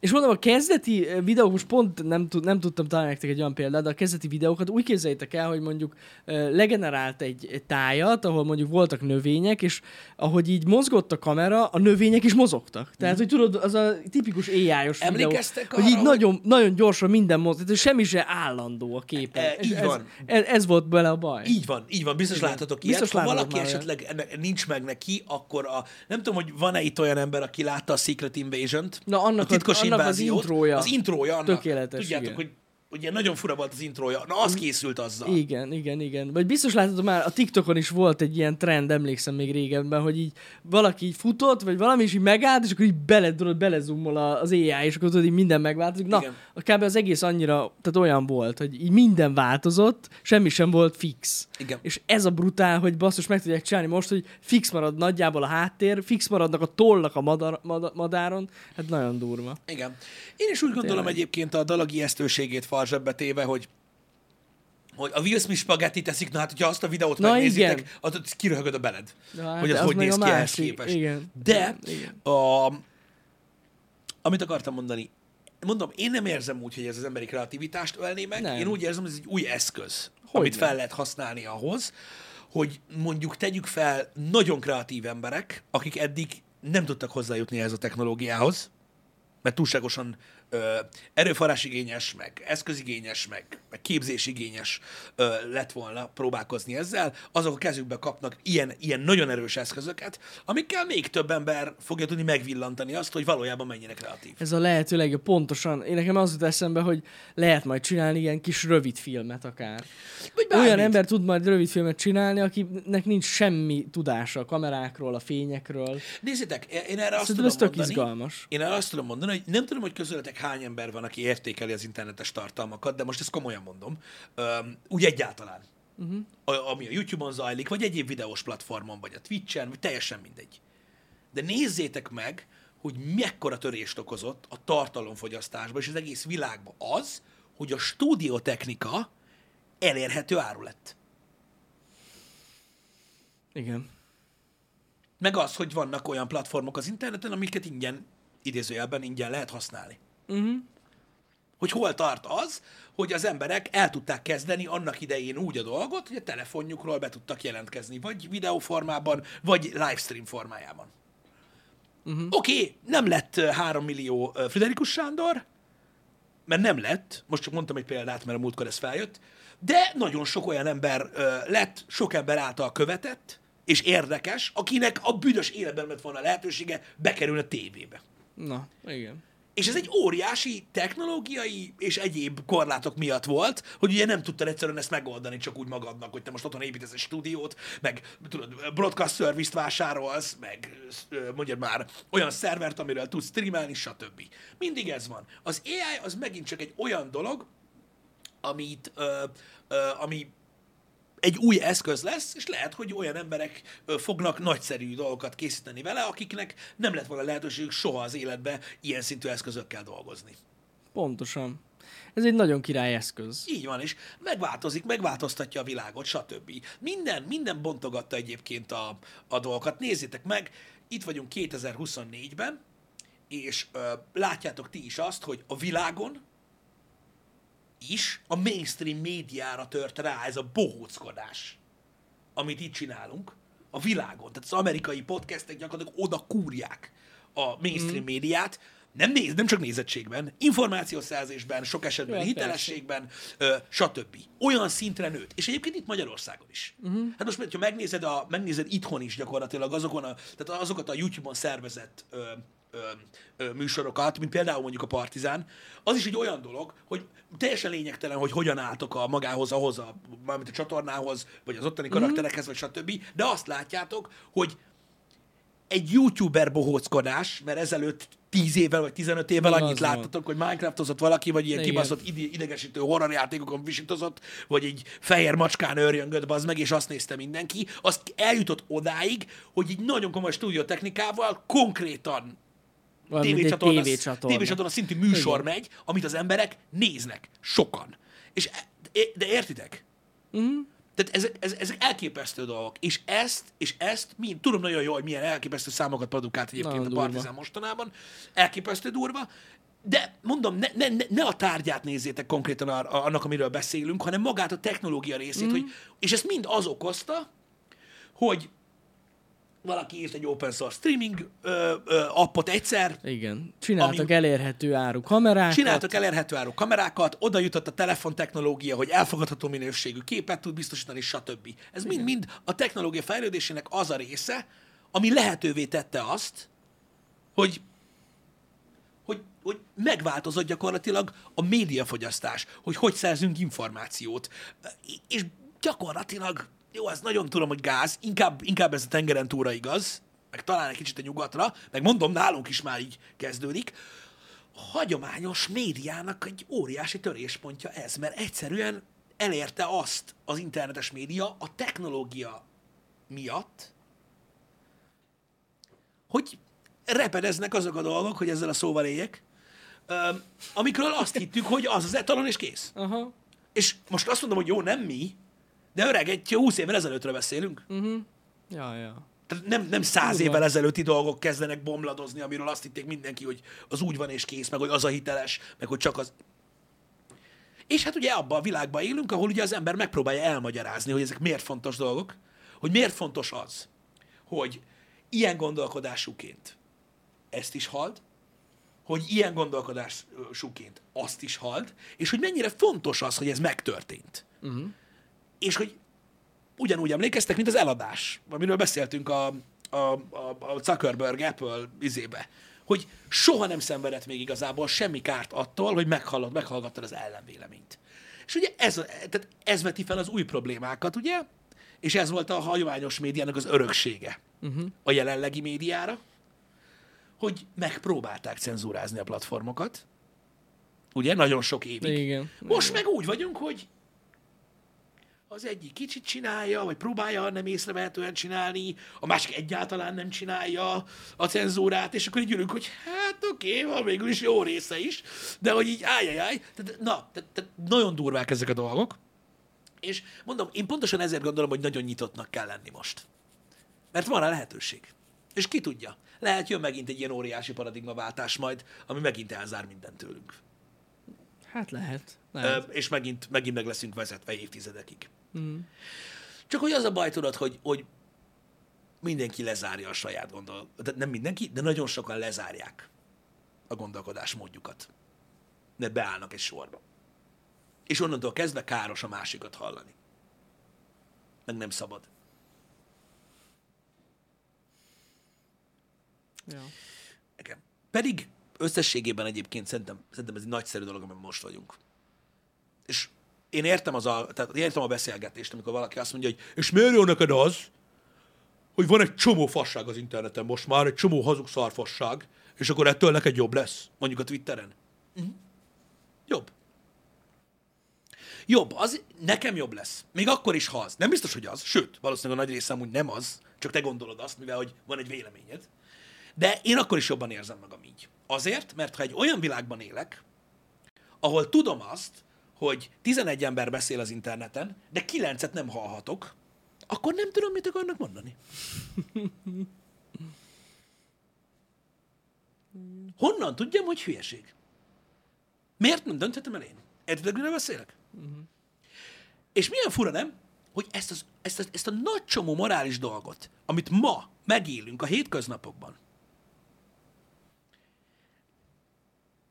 És mondom, a kezdeti eh, videók, most pont nem, tud, nem tudtam találni nektek egy olyan példát, de a kezdeti videókat úgy képzeljétek el, hogy mondjuk eh, legenerált egy, egy tájat, ahol mondjuk voltak növények, és ahogy így mozgott a kamera, a növények is mozogtak. Tehát, hogy tudod, az a tipikus AI-os videó, Emlékeztek hogy arra, így nagyon, nagyon gyorsan minden mozog, tehát semmi se állandó a képen. E, És így ez, van. Ez, ez, volt bele a baj. Így van, így van, biztos Igen. láttatok ilyet. Biztos ha valaki esetleg ennek, nincs meg neki, akkor a, nem tudom, hogy van-e itt olyan ember, aki látta a Secret Invasion-t, Na, annak a titkos az- annak az intrója. Az intrója annak. Tökéletes, Tudjátok, igen. hogy ugye nagyon fura volt az intrója. Na, az készült azzal. Igen, igen, igen. Vagy biztos láttad már, a TikTokon is volt egy ilyen trend, emlékszem még régebben, hogy így valaki így futott, vagy valami is így megállt, és akkor így bele, tudod, belezoomol a- az AI, és akkor tudod, így minden megváltozik. Na, Igen. kb. az egész annyira, tehát olyan volt, hogy így minden változott, semmi sem volt fix. Igen. És ez a brutál, hogy basszus meg tudják csinálni most, hogy fix marad nagyjából a háttér, fix maradnak a tollak a madar, mad, madáron, hát nagyon durva. Igen. Én is úgy gondolom Tényleg. egyébként a dolog ijesztőségét farzsebbe téve, hogy hogy a Will Smith spagetti teszik, na hát, hogyha azt a videót Na megnézitek, igen. az ott kiröhögöd a beled. Hát hogy az, az hogy néz ki ehhez képest. igen. De Igen. a, amit akartam mondani, mondom, én nem érzem úgy, hogy ez az emberi kreativitást ölné meg, Nem. én úgy érzem, hogy ez egy új eszköz, Hogy amit nem. fel lehet használni ahhoz, hogy mondjuk tegyük fel nagyon kreatív emberek, akik eddig nem tudtak hozzájutni ehhez a technológiához, mert túlságosan ö, erőforrásigényes, meg eszközigényes, meg, meg képzésigényes ö, lett volna próbálkozni ezzel, azok a kezükbe kapnak ilyen, ilyen nagyon erős eszközöket, amikkel még több ember fogja tudni megvillantani azt, hogy valójában mennyire kreatív. Ez a lehető legjobb, pontosan. Én nekem az jut eszembe, hogy lehet majd csinálni ilyen kis rövid filmet akár. Vagy Olyan ember tud majd rövid filmet csinálni, akinek nincs semmi tudása a kamerákról, a fényekről. Nézzétek, én erre azt Szerintem tudom ez tök mondani, izgalmas. Én erre azt tudom mondani, hogy nem tudom, hogy közületek hány ember van, aki értékeli az internetes tartalmakat, de most ezt komolyan mondom. Úgy egyáltalán. Uh-huh. Ami a YouTube-on zajlik, vagy egyéb videós platformon, vagy a Twitch-en, vagy teljesen mindegy. De nézzétek meg, hogy mekkora törést okozott a tartalomfogyasztásban és az egész világban az, hogy a stúdiótechnika elérhető áru lett. Igen. Meg az, hogy vannak olyan platformok az interneten, amiket ingyen, idézőjelben ingyen lehet használni. Uh-huh. Hogy hol tart az, hogy az emberek el tudták kezdeni annak idején úgy a dolgot, hogy a telefonjukról be tudtak jelentkezni, vagy videóformában, vagy livestream formájában. Uh-huh. Oké, okay, nem lett 3 millió Friderikus Sándor, mert nem lett, most csak mondtam egy példát, mert a múltkor ez feljött, de nagyon sok olyan ember ö, lett, sok ember által követett, és érdekes, akinek a büdös életben lett volna lehetősége bekerülni a tévébe. Na, igen. És ez egy óriási technológiai és egyéb korlátok miatt volt, hogy ugye nem tudtad egyszerűen ezt megoldani csak úgy magadnak, hogy te most otthon építesz egy stúdiót, meg tudod, broadcast service-t vásárolsz, meg mondjad már olyan szervert, amiről tudsz streamelni, stb. Mindig ez van. Az AI az megint csak egy olyan dolog, amit, ö, ö, ami egy új eszköz lesz, és lehet, hogy olyan emberek fognak nagyszerű dolgokat készíteni vele, akiknek nem lett volna lehetőségük soha az életbe ilyen szintű eszközökkel dolgozni. Pontosan. Ez egy nagyon király eszköz. Így van, és megváltozik, megváltoztatja a világot, stb. Minden, minden bontogatta egyébként a, a dolgokat. Nézzétek meg, itt vagyunk 2024-ben, és ö, látjátok ti is azt, hogy a világon is a mainstream médiára tört rá ez a bohóckodás, amit itt csinálunk a világon. Tehát az amerikai podcastek gyakorlatilag oda kúrják a mainstream mm. médiát, nem, néz, nem csak nézettségben, információszerzésben, sok esetben hitelességben, ö, stb. Olyan szintre nőtt. És egyébként itt Magyarországon is. Uh-huh. Hát most, ha megnézed, a, megnézed itthon is gyakorlatilag azokon a, tehát azokat a YouTube-on szervezett ö, ö, ö, műsorokat, mint például mondjuk a Partizán, az is egy olyan dolog, hogy teljesen lényegtelen, hogy hogyan álltok a magához, ahhoz, a, mármint a csatornához, vagy az ottani karakterekhez, vagy stb. De azt látjátok, hogy egy youtuber bohóckodás, mert ezelőtt 10 évvel vagy 15 évvel Igen, annyit láttatok, hogy Minecraftozott valaki, vagy ilyen Igen. kibaszott ide- idegesítő horrorjátékokon visítozott, vagy egy fehér macskán őrjöngött, bazd meg, és azt nézte mindenki, az eljutott odáig, hogy egy nagyon komoly stúdiótechnikával konkrétan tévécsatorna, tévécsatorna. tévécsatorna szintű műsor Igen. megy, amit az emberek néznek. Sokan. És, e- de- értitek? Mhm. Tehát ezek, ezek, ezek elképesztő dolgok. És ezt, és ezt, mi, tudom nagyon jól, hogy milyen elképesztő számokat produkált egyébként Nagyon a. Partizán mostanában. Elképesztő durva. De mondom, ne, ne, ne, ne a tárgyát nézzétek konkrétan ar- annak, amiről beszélünk, hanem magát a technológia részét, mm. hogy, és ezt mind az okozta, hogy valaki írt egy open source streaming ö, ö, appot egyszer, Igen. Csináltak Ami- elérhető áru kamerákat. Csináltak elérhető áru kamerákat, oda jutott a telefontechnológia, hogy elfogadható minőségű képet tud biztosítani, stb. Ez mind-mind a technológia fejlődésének az a része, ami lehetővé tette azt, hogy hogy, hogy megváltozott gyakorlatilag a médiafogyasztás, hogy hogy szerzünk információt. És gyakorlatilag, jó, ez nagyon tudom, hogy gáz, inkább, inkább ez a tengeren túra igaz, meg talán egy kicsit a nyugatra, meg mondom, nálunk is már így kezdődik, a hagyományos médiának egy óriási töréspontja ez, mert egyszerűen elérte azt az internetes média a technológia miatt, hogy repedeznek azok a dolgok, hogy ezzel a szóval éljek, amikről azt hittük, hogy az az etalon, és kész. Aha. És most azt mondom, hogy jó, nem mi, de öreg, egy 20 évvel ezelőttről beszélünk. Ja, ja. Tehát nem, nem száz Durva. évvel ezelőtti dolgok kezdenek bomladozni, amiről azt hitték mindenki, hogy az úgy van és kész, meg hogy az a hiteles, meg hogy csak az... És hát ugye abban a világban élünk, ahol ugye az ember megpróbálja elmagyarázni, hogy ezek miért fontos dolgok, hogy miért fontos az, hogy ilyen gondolkodásúként ezt is hald, hogy ilyen gondolkodásúként azt is halt, és hogy mennyire fontos az, hogy ez megtörtént. Uh-huh. És hogy ugyanúgy emlékeztek, mint az eladás, amiről beszéltünk a, a, a, a Zuckerberg Apple izébe, hogy soha nem szenvedett még igazából semmi kárt attól, hogy meghallott, meghallgattad az ellenvéleményt. És ugye ez, tehát ez veti fel az új problémákat, ugye? És ez volt a hagyományos médiának az öröksége uh-huh. a jelenlegi médiára, hogy megpróbálták cenzúrázni a platformokat, ugye, nagyon sok évig. Igen. Most meg úgy vagyunk, hogy az egyik kicsit csinálja, vagy próbálja nem észrevehetően csinálni, a másik egyáltalán nem csinálja a cenzúrát, és akkor így ülünk, hogy hát oké, van végül is jó része is, de hogy így ájjajjaj, tehát, na, tehát, tehát nagyon durvák ezek a dolgok, és mondom, én pontosan ezért gondolom, hogy nagyon nyitottnak kell lenni most. Mert van a lehetőség. És ki tudja, lehet jön megint egy ilyen óriási paradigmaváltás majd, ami megint elzár mindent tőlünk. Hát lehet. Ö, lehet. és megint, megint meg leszünk vezetve évtizedekig. Mm. Csak hogy az a baj, tudod, hogy, hogy mindenki lezárja a saját gondol. De nem mindenki, de nagyon sokan lezárják a gondolkodásmódjukat. De beállnak egy sorba. És onnantól kezdve káros a másikat hallani. Meg nem szabad. Ja. Igen. Pedig összességében egyébként szerintem, szerintem ez egy nagyszerű dolog, amiben most vagyunk. És én értem, az a, tehát értem a beszélgetést, amikor valaki azt mondja, hogy és miért jó neked az, hogy van egy csomó fasság az interneten most már, egy csomó hazug szarfasság, és akkor ettől neked jobb lesz, mondjuk a Twitteren. Uh-huh. Jobb. Jobb, az nekem jobb lesz. Még akkor is, ha az. Nem biztos, hogy az. Sőt, valószínűleg a nagy részem úgy nem az, csak te gondolod azt, mivel hogy van egy véleményed. De én akkor is jobban érzem magam így. Azért, mert ha egy olyan világban élek, ahol tudom azt, hogy 11 ember beszél az interneten, de 9-et nem hallhatok, akkor nem tudom, mit akarnak mondani. Honnan tudjam, hogy hülyeség? Miért nem dönthetem el én? Mire beszélek? Uh-huh. És milyen fura, nem? Hogy ezt, az, ezt, a, ezt a nagy csomó morális dolgot, amit ma megélünk a hétköznapokban,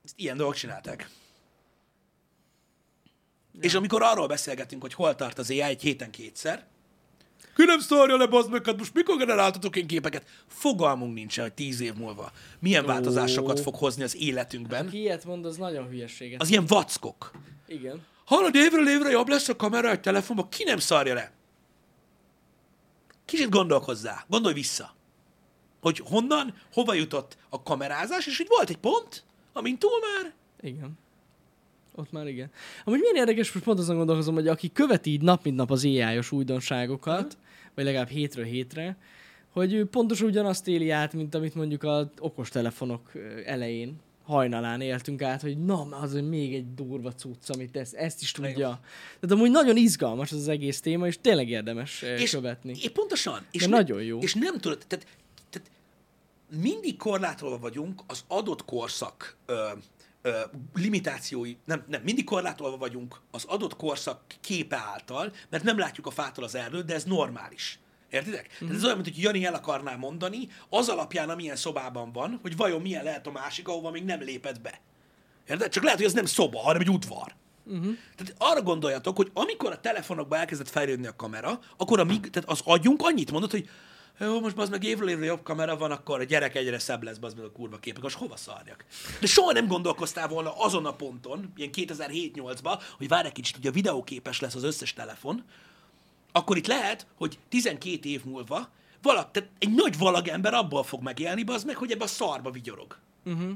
ezt ilyen dolgok csinálták. És amikor arról beszélgetünk, hogy hol tart az AI egy héten kétszer, ki nem szarja le, bazd meg, hát most mikor generáltatok én képeket? Fogalmunk nincsen, hogy tíz év múlva milyen változásokat fog hozni az életünkben. Aki ilyet mond, az nagyon hülyeséget. Az ilyen vackok. Igen. Hallod, évről évre jobb lesz a kamera egy telefonban, ki nem szarja le? Kicsit gondolkozzá, gondolj vissza. Hogy honnan, hova jutott a kamerázás, és hogy volt egy pont, amin túl már Igen. Ott már igen. Amúgy milyen érdekes, most pont azon gondolkozom, hogy aki követi így nap mint nap az AI-os újdonságokat, uh-huh. vagy legalább hétről hétre, hogy ő pontosan ugyanazt éli át, mint amit mondjuk az okostelefonok elején, hajnalán éltünk át, hogy na, az még egy durva cucc, amit ezt, ezt is tudja. Igen. Tehát amúgy nagyon izgalmas az, az egész téma, és tényleg érdemes és, követni. És pontosan. És ne- nagyon jó. És nem tudod, tehát, tehát mindig korlátolva vagyunk az adott korszak ö, ö, limitációi, nem, nem, mindig korlátolva vagyunk az adott korszak képe által, mert nem látjuk a fától az erdőt, de ez normális. Értitek? Mm. Tehát ez olyan, mint hogy Jani el akarná mondani, az alapján, amilyen szobában van, hogy vajon milyen lehet a másik, ahova még nem lépett be. Érted? Csak lehet, hogy ez nem szoba, hanem egy udvar. Uh-huh. Tehát arra gondoljatok, hogy amikor a telefonokba elkezdett fejlődni a kamera, akkor a mi, tehát az agyunk annyit mondott, hogy jó, most az meg évről évre jobb kamera van, akkor a gyerek egyre szebb lesz, az meg a kurva képek, most hova szarjak? De soha nem gondolkoztál volna azon a ponton, ilyen 2007-8-ban, hogy várj egy kicsit, hogy a videóképes lesz az összes telefon, akkor itt lehet, hogy 12 év múlva valak, tehát egy nagy valagember abból fog megélni, az meg, hogy ebbe a szarba vigyorog. Uh-huh.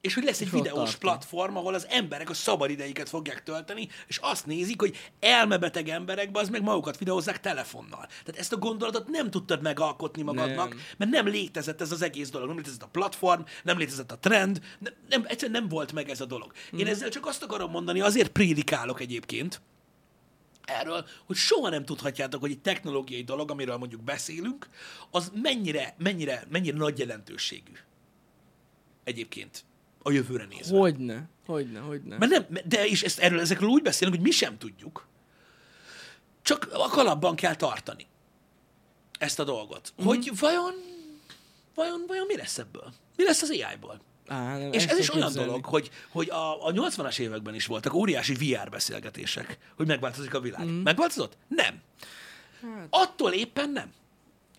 És hogy lesz egy És videós platform, ahol az emberek a szabad idejüket fogják tölteni, és azt nézik, hogy elmebeteg emberek, az meg magukat videózzák telefonnal. Tehát ezt a gondolatot nem tudtad megalkotni magadnak, Nem. mert nem létezett ez az egész dolog. Nem létezett a platform, nem létezett a trend, nem, nem, egyszerűen nem volt meg ez a dolog. Én Mhm. ezzel csak azt akarom mondani, azért prédikálok egyébként, erről, hogy soha nem tudhatjátok, hogy egy technológiai dolog, amiről mondjuk beszélünk, az mennyire, mennyire, mennyire nagy jelentőségű egyébként a jövőre nézve. Hogyne, hogyne, hogyne. Mert nem, de és ezt, erről, ezekről úgy beszélünk, hogy mi sem tudjuk. Csak a kalapban kell tartani ezt a dolgot. Mhm. Mm. Hogy vajon, vajon, vajon mi lesz ebből? Mi lesz az AI-ból? Á, nem, És ez is olyan dolog, hogy, hogy a, a 80-as években is voltak óriási VR beszélgetések, hogy megváltozik a világ. Mm. Megváltozott? Nem. Hát. Attól éppen nem.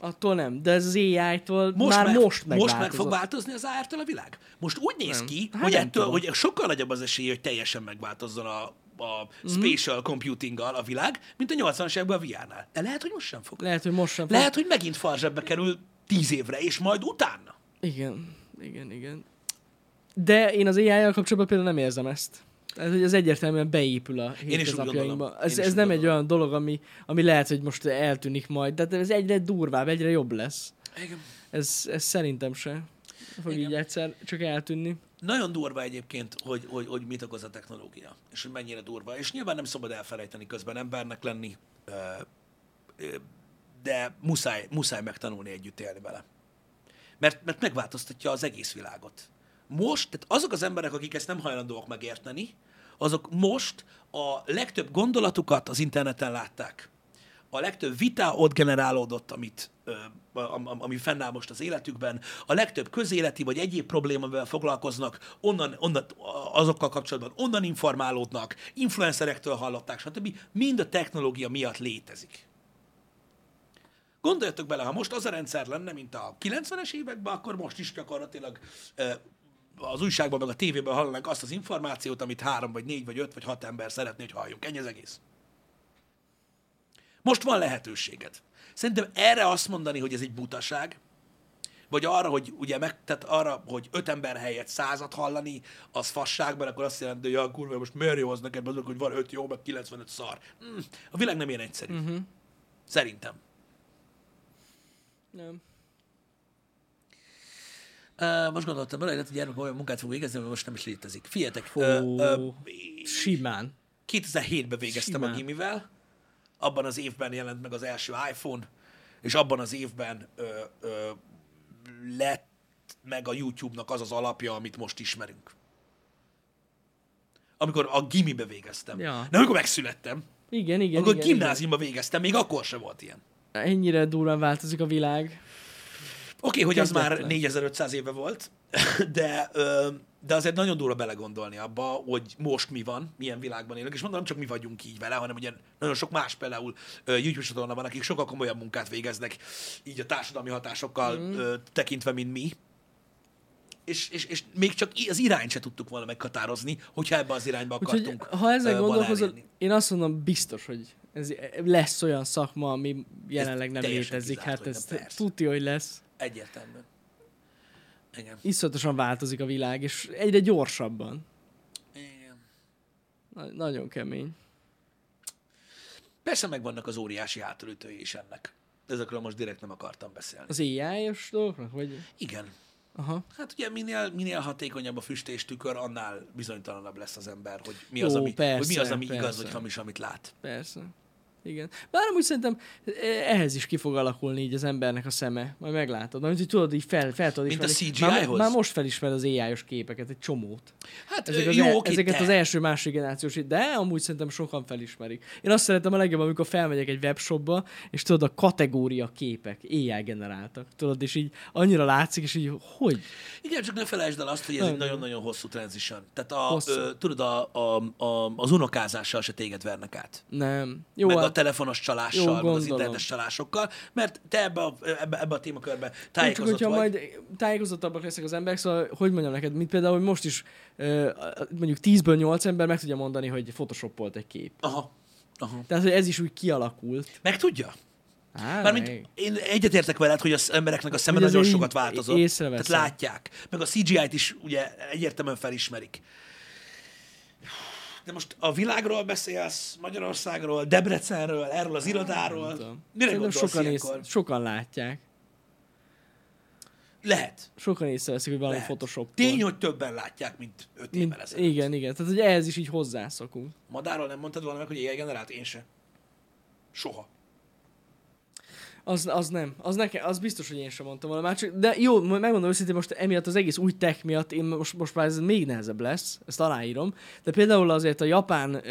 Attól nem, de az AI-tól Most már meg, most most meg fog változni az AR-től a világ? Most úgy néz Nem. ki, Hát hogy ettől, tudom. hogy sokkal nagyobb az esély, hogy teljesen megváltozzon a, a Mhm. spatial computinggal a világ, mint a 80-as években a VR-nál. De lehet, hogy most sem fog. Lehet, hogy most sem fog. Lehet, hogy megint farzsebbe kerül tíz évre, és majd utána. Igen, igen, igen. De én az AI-jal kapcsolatban például nem érzem ezt. Tehát, hogy ez egyértelműen beépül a hétköznapjainkba. Ez, ez nem egy olyan dolog, ami, ami lehet, hogy most eltűnik majd, de ez egyre durvább, egyre jobb lesz. Igen. Ez, ez szerintem se fog Igen. így egyszer csak eltűnni. Nagyon durva egyébként, hogy, hogy, hogy mit okoz a technológia, és hogy mennyire durva. És nyilván nem szabad elfelejteni közben embernek lenni, de muszáj, muszáj megtanulni együtt élni vele. Mert, mert megváltoztatja az egész világot. Most, tehát azok az emberek, akik ezt nem hajlandóak megérteni, azok most a legtöbb gondolatukat az interneten látták. A legtöbb vita ott generálódott, amit, ami fennáll most az életükben. A legtöbb közéleti vagy egyéb problémával foglalkoznak, onnan, onnan, azokkal kapcsolatban onnan informálódnak, influencerektől hallották, stb. Mind a technológia miatt létezik. Gondoljatok bele, ha most az a rendszer lenne, mint a 90-es években, akkor most is gyakorlatilag az újságban, meg a tévében hallanánk azt az információt, amit három, vagy négy, vagy öt, vagy hat ember szeretné, hogy halljunk. Ennyi az egész. Most van lehetőséged. Szerintem erre azt mondani, hogy ez egy butaság, vagy arra, hogy ugye meg, tehát arra, hogy öt ember helyett százat hallani, az fasságban, akkor azt jelenti, hogy ja, kurva, most miért jó az neked, azok, hogy van öt jó, meg 95 szar. Mm, a világ nem ilyen egyszerű. Uh-huh. Szerintem. Nem. Uh, most gondoltam bele, hogy gyermek olyan munkát fog végezni, ami most nem is létezik. Figyeljetek, uh, uh, simán. 2007-ben végeztem Simán. a gimivel, abban az évben jelent meg az első iPhone, és abban az évben ö, ö, lett meg a YouTube-nak az az alapja, amit most ismerünk. Amikor a gimibe végeztem. Ja. Nem, amikor megszülettem. Igen, igen, Amikor igen, gimnáziumba végeztem, még akkor sem volt ilyen. igen. Ennyire durván változik a világ. Oké, okay, hogy az már Kezdetlen. 4500 éve volt, de, de azért nagyon durva belegondolni abba, hogy most mi van, milyen világban élünk, és mondom, nem csak mi vagyunk így vele, hanem ugye nagyon sok más például YouTube csatorna van, akik sokkal komolyabb munkát végeznek, így a társadalmi hatásokkal mm. tekintve, mint mi. És, és, és még csak az irányt se tudtuk volna meghatározni, hogyha ebbe az irányba Úgyhogy akartunk ha ezen ö, valaha gondolkozol, én azt mondom biztos, hogy ez lesz olyan szakma, ami jelenleg nem teljesen létezik. kizárt, Hát ez nem, persze. tudja, hogy lesz. Egyértelműen. Igen. Iszonyatosan változik a világ, és egyre gyorsabban. Igen. Na- nagyon kemény. Persze megvannak az óriási hátulütői is ennek. Ezekről most direkt nem akartam beszélni. Az AI-os dolgoknak? Vagy... Igen. Aha. Hát ugye minél, minél hatékonyabb a füstéstükör, annál bizonytalanabb lesz az ember, hogy mi az, ami, persze, hogy mi az, ami igaz, persze. vagy hamis, amit lát. Persze. Igen. Bár amúgy szerintem eh, ehhez is ki fog alakulni így az embernek a szeme. Majd meglátod. Hogy tudod, így fel, fel tudod Mint a ismerni. Már, CGI-hoz? már most felismer az AI-os képeket, egy csomót. Hát Ezek az, jó, el, ezeket te. az első, második generációs, de amúgy szerintem sokan felismerik. Én azt szeretem a legjobban, amikor felmegyek egy webshopba, és tudod, a kategória képek AI generáltak. Tudod, és így annyira látszik, és így, hogy? Igen, csak ne felejtsd el azt, hogy ez egy Nem. nagyon-nagyon hosszú transition. Tehát a, Hosszú. ö, tudod, a, a, a, az unokázással se téged vernek át. Nem. Jó, meg a telefonos csalással, Jó, meg az gondolom. internetes csalásokkal, mert te ebbe a, ebbe, ebbe a témakörbe Csak tájékozott hogyha vagy. majd tájékozottabbak lesznek az emberek, szóval hogy mondjam neked, mint például, hogy most is mondjuk 10-ből 8 ember meg tudja mondani, hogy photoshopolt egy kép. Aha. Aha. Tehát, hogy ez is úgy kialakult. Meg tudja? Á, Mármint meg. én egyetértek veled, hogy az embereknek a szeme nagyon sokat változott. Tehát látják. Meg a CGI-t is ugye egyértelműen felismerik. De most a világról beszélsz, Magyarországról, Debrecenről, erről az irodáról. Nem tudom. Mire Szerintem sokan, ilyenkor? ész, sokan látják. Lehet. Sokan észreveszik, hogy valami Lehet. Photoshop. Tény, hogy többen látják, mint öt évvel mint, ezelőtt. Igen, igen. Tehát, hogy ehhez is így hozzászokunk. Madáról nem mondtad meg, hogy AI generált? Én se. Soha. Az, az nem. Az, nekem, az biztos, hogy én sem mondtam volna. Már csak, de jó, megmondom őszintén, most emiatt az egész új tech miatt én most, most már ez még nehezebb lesz, ezt aláírom. De például azért a Japán,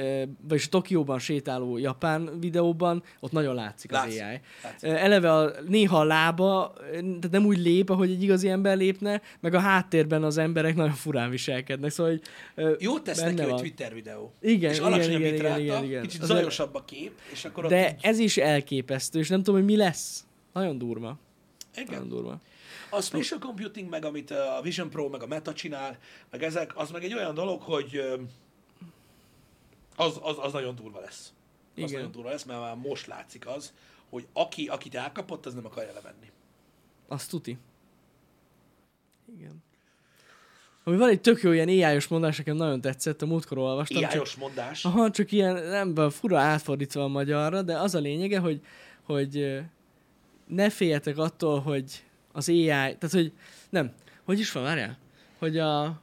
vagyis a Tokióban sétáló Japán videóban, ott nagyon látszik az Látszik. AI. Látszik. Eleve a, néha a lába, tehát nem úgy lép, ahogy egy igazi ember lépne, meg a háttérben az emberek nagyon furán viselkednek. Szóval, hogy ö, Jót tesz neki, hogy van. Twitter videó. Igen, és igen, alacsony a igen, bitráta, igen, igen, igen. kicsit Azért- zajosabb a kép, és akkor ott De így- ez is elképesztő, és nem tudom, hogy mi lesz. Nagyon durva. Nagyon Igen. durva. A spatial computing, meg amit a Vision Pro, meg a Meta csinál, meg ezek, az meg egy olyan dolog, hogy az, az, az nagyon durva lesz. Az Igen. nagyon durva lesz, mert már most látszik az, hogy aki, akit elkapott, az nem akarja levenni. Azt tuti. Igen. Ami van egy tök jó ilyen ai mondás, nekem nagyon tetszett, a múltkor olvastam. csak- Iájos mondás. Aha, csak ilyen, nem fura átfordítva a magyarra, de az a lényege, hogy, hogy ne féljetek attól, hogy az AI, tehát hogy nem, hogy is van, várjál, hogy a,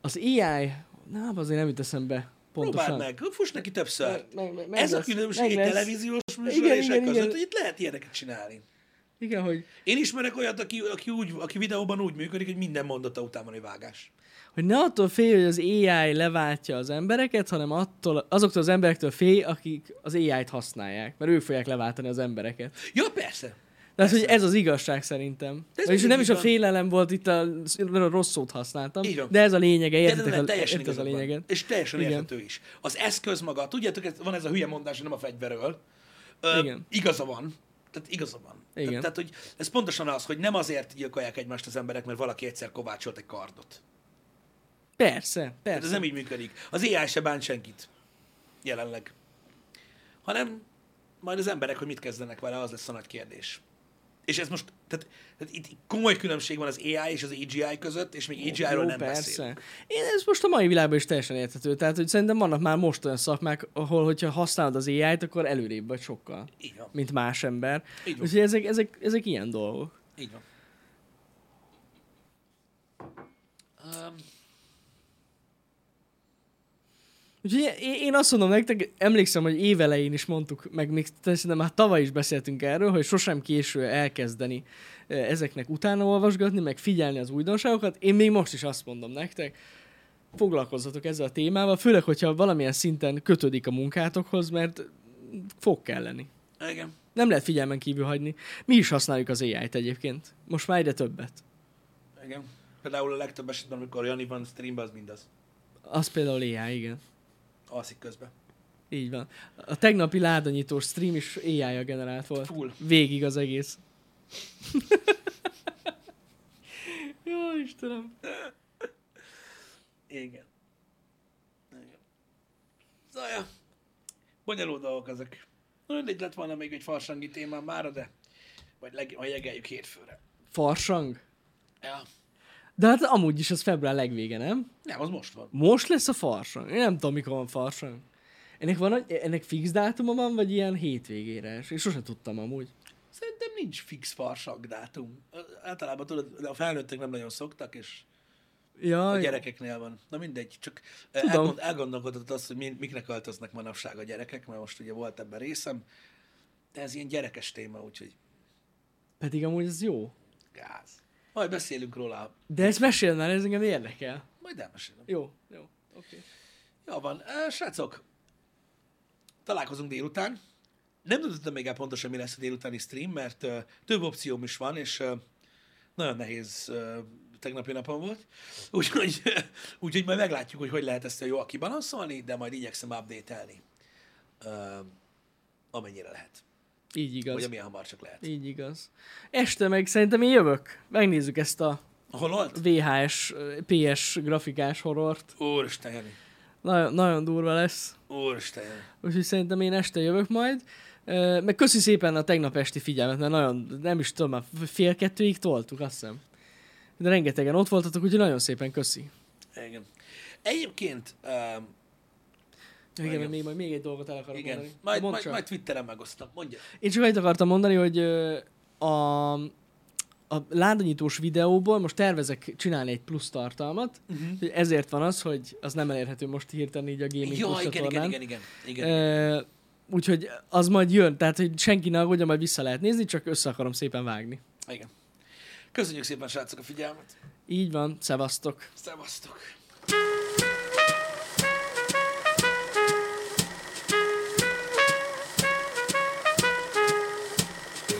az AI, nem, azért nem jut eszembe pontosan. Próbáld meg, fuss neki többször. Meg, meg, meg Ez a lesz, különbség meg egy televíziós műsorések között, igen. hogy itt lehet ilyeneket csinálni. Igen, hogy, Én ismerek olyat, aki, aki, úgy, aki videóban úgy működik, hogy minden mondata után van egy vágás. Hogy ne attól félj, hogy az AI leváltja az embereket, hanem attól, azoktól az emberektől félj, akik az AI-t használják, mert ők fogják leváltani az embereket. Ja, persze. Tehát, hogy ez az igazság szerintem. De ez És nem is a van. félelem volt, itt a, a rossz szót használtam, de ez a lényege, De, de, értitek de, a, teljesen értitek a lényeget. És teljesen Igen. érthető is. Az eszköz maga, tudjátok, ez, van ez a hülye mondás, hogy nem a fegyverről. Ö, Igen. Igaza van. Tehát igaza van. Igen. Tehát, tehát, hogy ez pontosan az, hogy nem azért gyilkolják egymást az emberek, mert valaki egyszer kovácsolt egy kardot. Persze, Tehát persze. ez nem így működik. Az AI se bánt senkit. Jelenleg. Hanem majd az emberek, hogy mit kezdenek vele, az lesz a nagy kérdés. És ez most, tehát, tehát itt komoly különbség van az AI és az AGI között, és még AGI-ról nem persze. beszélünk. Én ez most a mai világban is teljesen érthető. Tehát, hogy szerintem vannak már most olyan szakmák, ahol, hogyha használod az AI-t, akkor előrébb vagy sokkal, Így van. mint más ember. Így van. Úgyhogy ezek, ezek, ezek ilyen dolgok. Így van. Um, Úgyhogy én- azt mondom nektek, emlékszem, hogy évelején is mondtuk, meg még szerintem már tavaly is beszéltünk erről, hogy sosem késő elkezdeni ezeknek utána olvasgatni, meg figyelni az újdonságokat. Én még most is azt mondom nektek, foglalkozzatok ezzel a témával, főleg, hogyha valamilyen szinten kötődik a munkátokhoz, mert fog kelleni. igen. Nem lehet figyelmen kívül hagyni. Mi is használjuk az AI-t egyébként. Most már egyre többet. Igen. Például a legtöbb esetben, amikor Jani van streamben, az mindaz. Az például AI, igen. Alszik közben. Így van. A tegnapi ládanyítós stream is AI-ja generált volt. Full. Végig az egész. Jó, Istenem. Igen. Igen. Zaja. Bonyolult dolgok ezek. Mindegy lett volna még egy farsangi témám mára, de vagy leg, jegeljük hétfőre. Farsang? Ja. De hát amúgy is az február legvége, nem? Nem, az most van. Most lesz a farsang. Én nem tudom, mikor van farsang. Ennek, van, ennek fix dátuma van, vagy ilyen hétvégére? És én sosem tudtam amúgy. Szerintem nincs fix farsang dátum. Általában tudod, a felnőttek nem nagyon szoktak, és Ja, a gyerekeknél van. Na mindegy, csak eh, Tudom. elgond, elgondolkodott azt, hogy mi, miknek költöznek manapság a gyerekek, mert most ugye volt ebben részem, de ez ilyen gyerekes téma, úgyhogy Pedig amúgy ez jó. gáz. Majd beszélünk róla, De ezt mesél már, ez engem érdekel. majd elmesélem. Jó, jó, oké. Okay. Jó van. Srácok, találkozunk délután. Nem tudtam még el pontosan, mi lesz a délutáni stream, mert uh, több opcióm is van, és uh, nagyon nehéz uh, tegnapi napon volt. Úgyhogy, úgyhogy majd meglátjuk, hogy hogy lehet ezt jól kibalanszolni, de majd igyekszem update-elni, uh, amennyire lehet. Így igaz. Vagy amilyen hamar csak lehet. Így igaz. Este meg szerintem én jövök. Megnézzük ezt a Hol volt? VHS, PS grafikás horrort. Úristen, Jani. Nagyon, nagyon durva lesz. Úristen. Úgyhogy szerintem én este jövök majd. Meg köszi szépen a tegnap esti figyelmet, mert nagyon, nem is tudom, már fél kettőig toltuk, azt hiszem. De rengetegen ott voltatok, úgyhogy nagyon szépen köszi. Igen. Egyébként, um, Igen, mert még, majd még egy dolgot el akarok igen, mondani. majd, majd, majd Twitteren megosztom. Mondja. Én csak annyit akartam mondani, hogy a, a ládanyítós videóból most tervezek csinálni egy plusz tartalmat, Uh-huh. ezért van az, hogy az nem elérhető most hirtelen így a Gaming Jó, igen, igen, igen, igen, igen, igen. Ö, úgyhogy az majd jön, tehát hogy senki ne aggódja, majd vissza lehet nézni, csak össze akarom szépen vágni. Igen. Köszönjük szépen, srácok, a figyelmet. Így van, szevasztok! Szevasztok.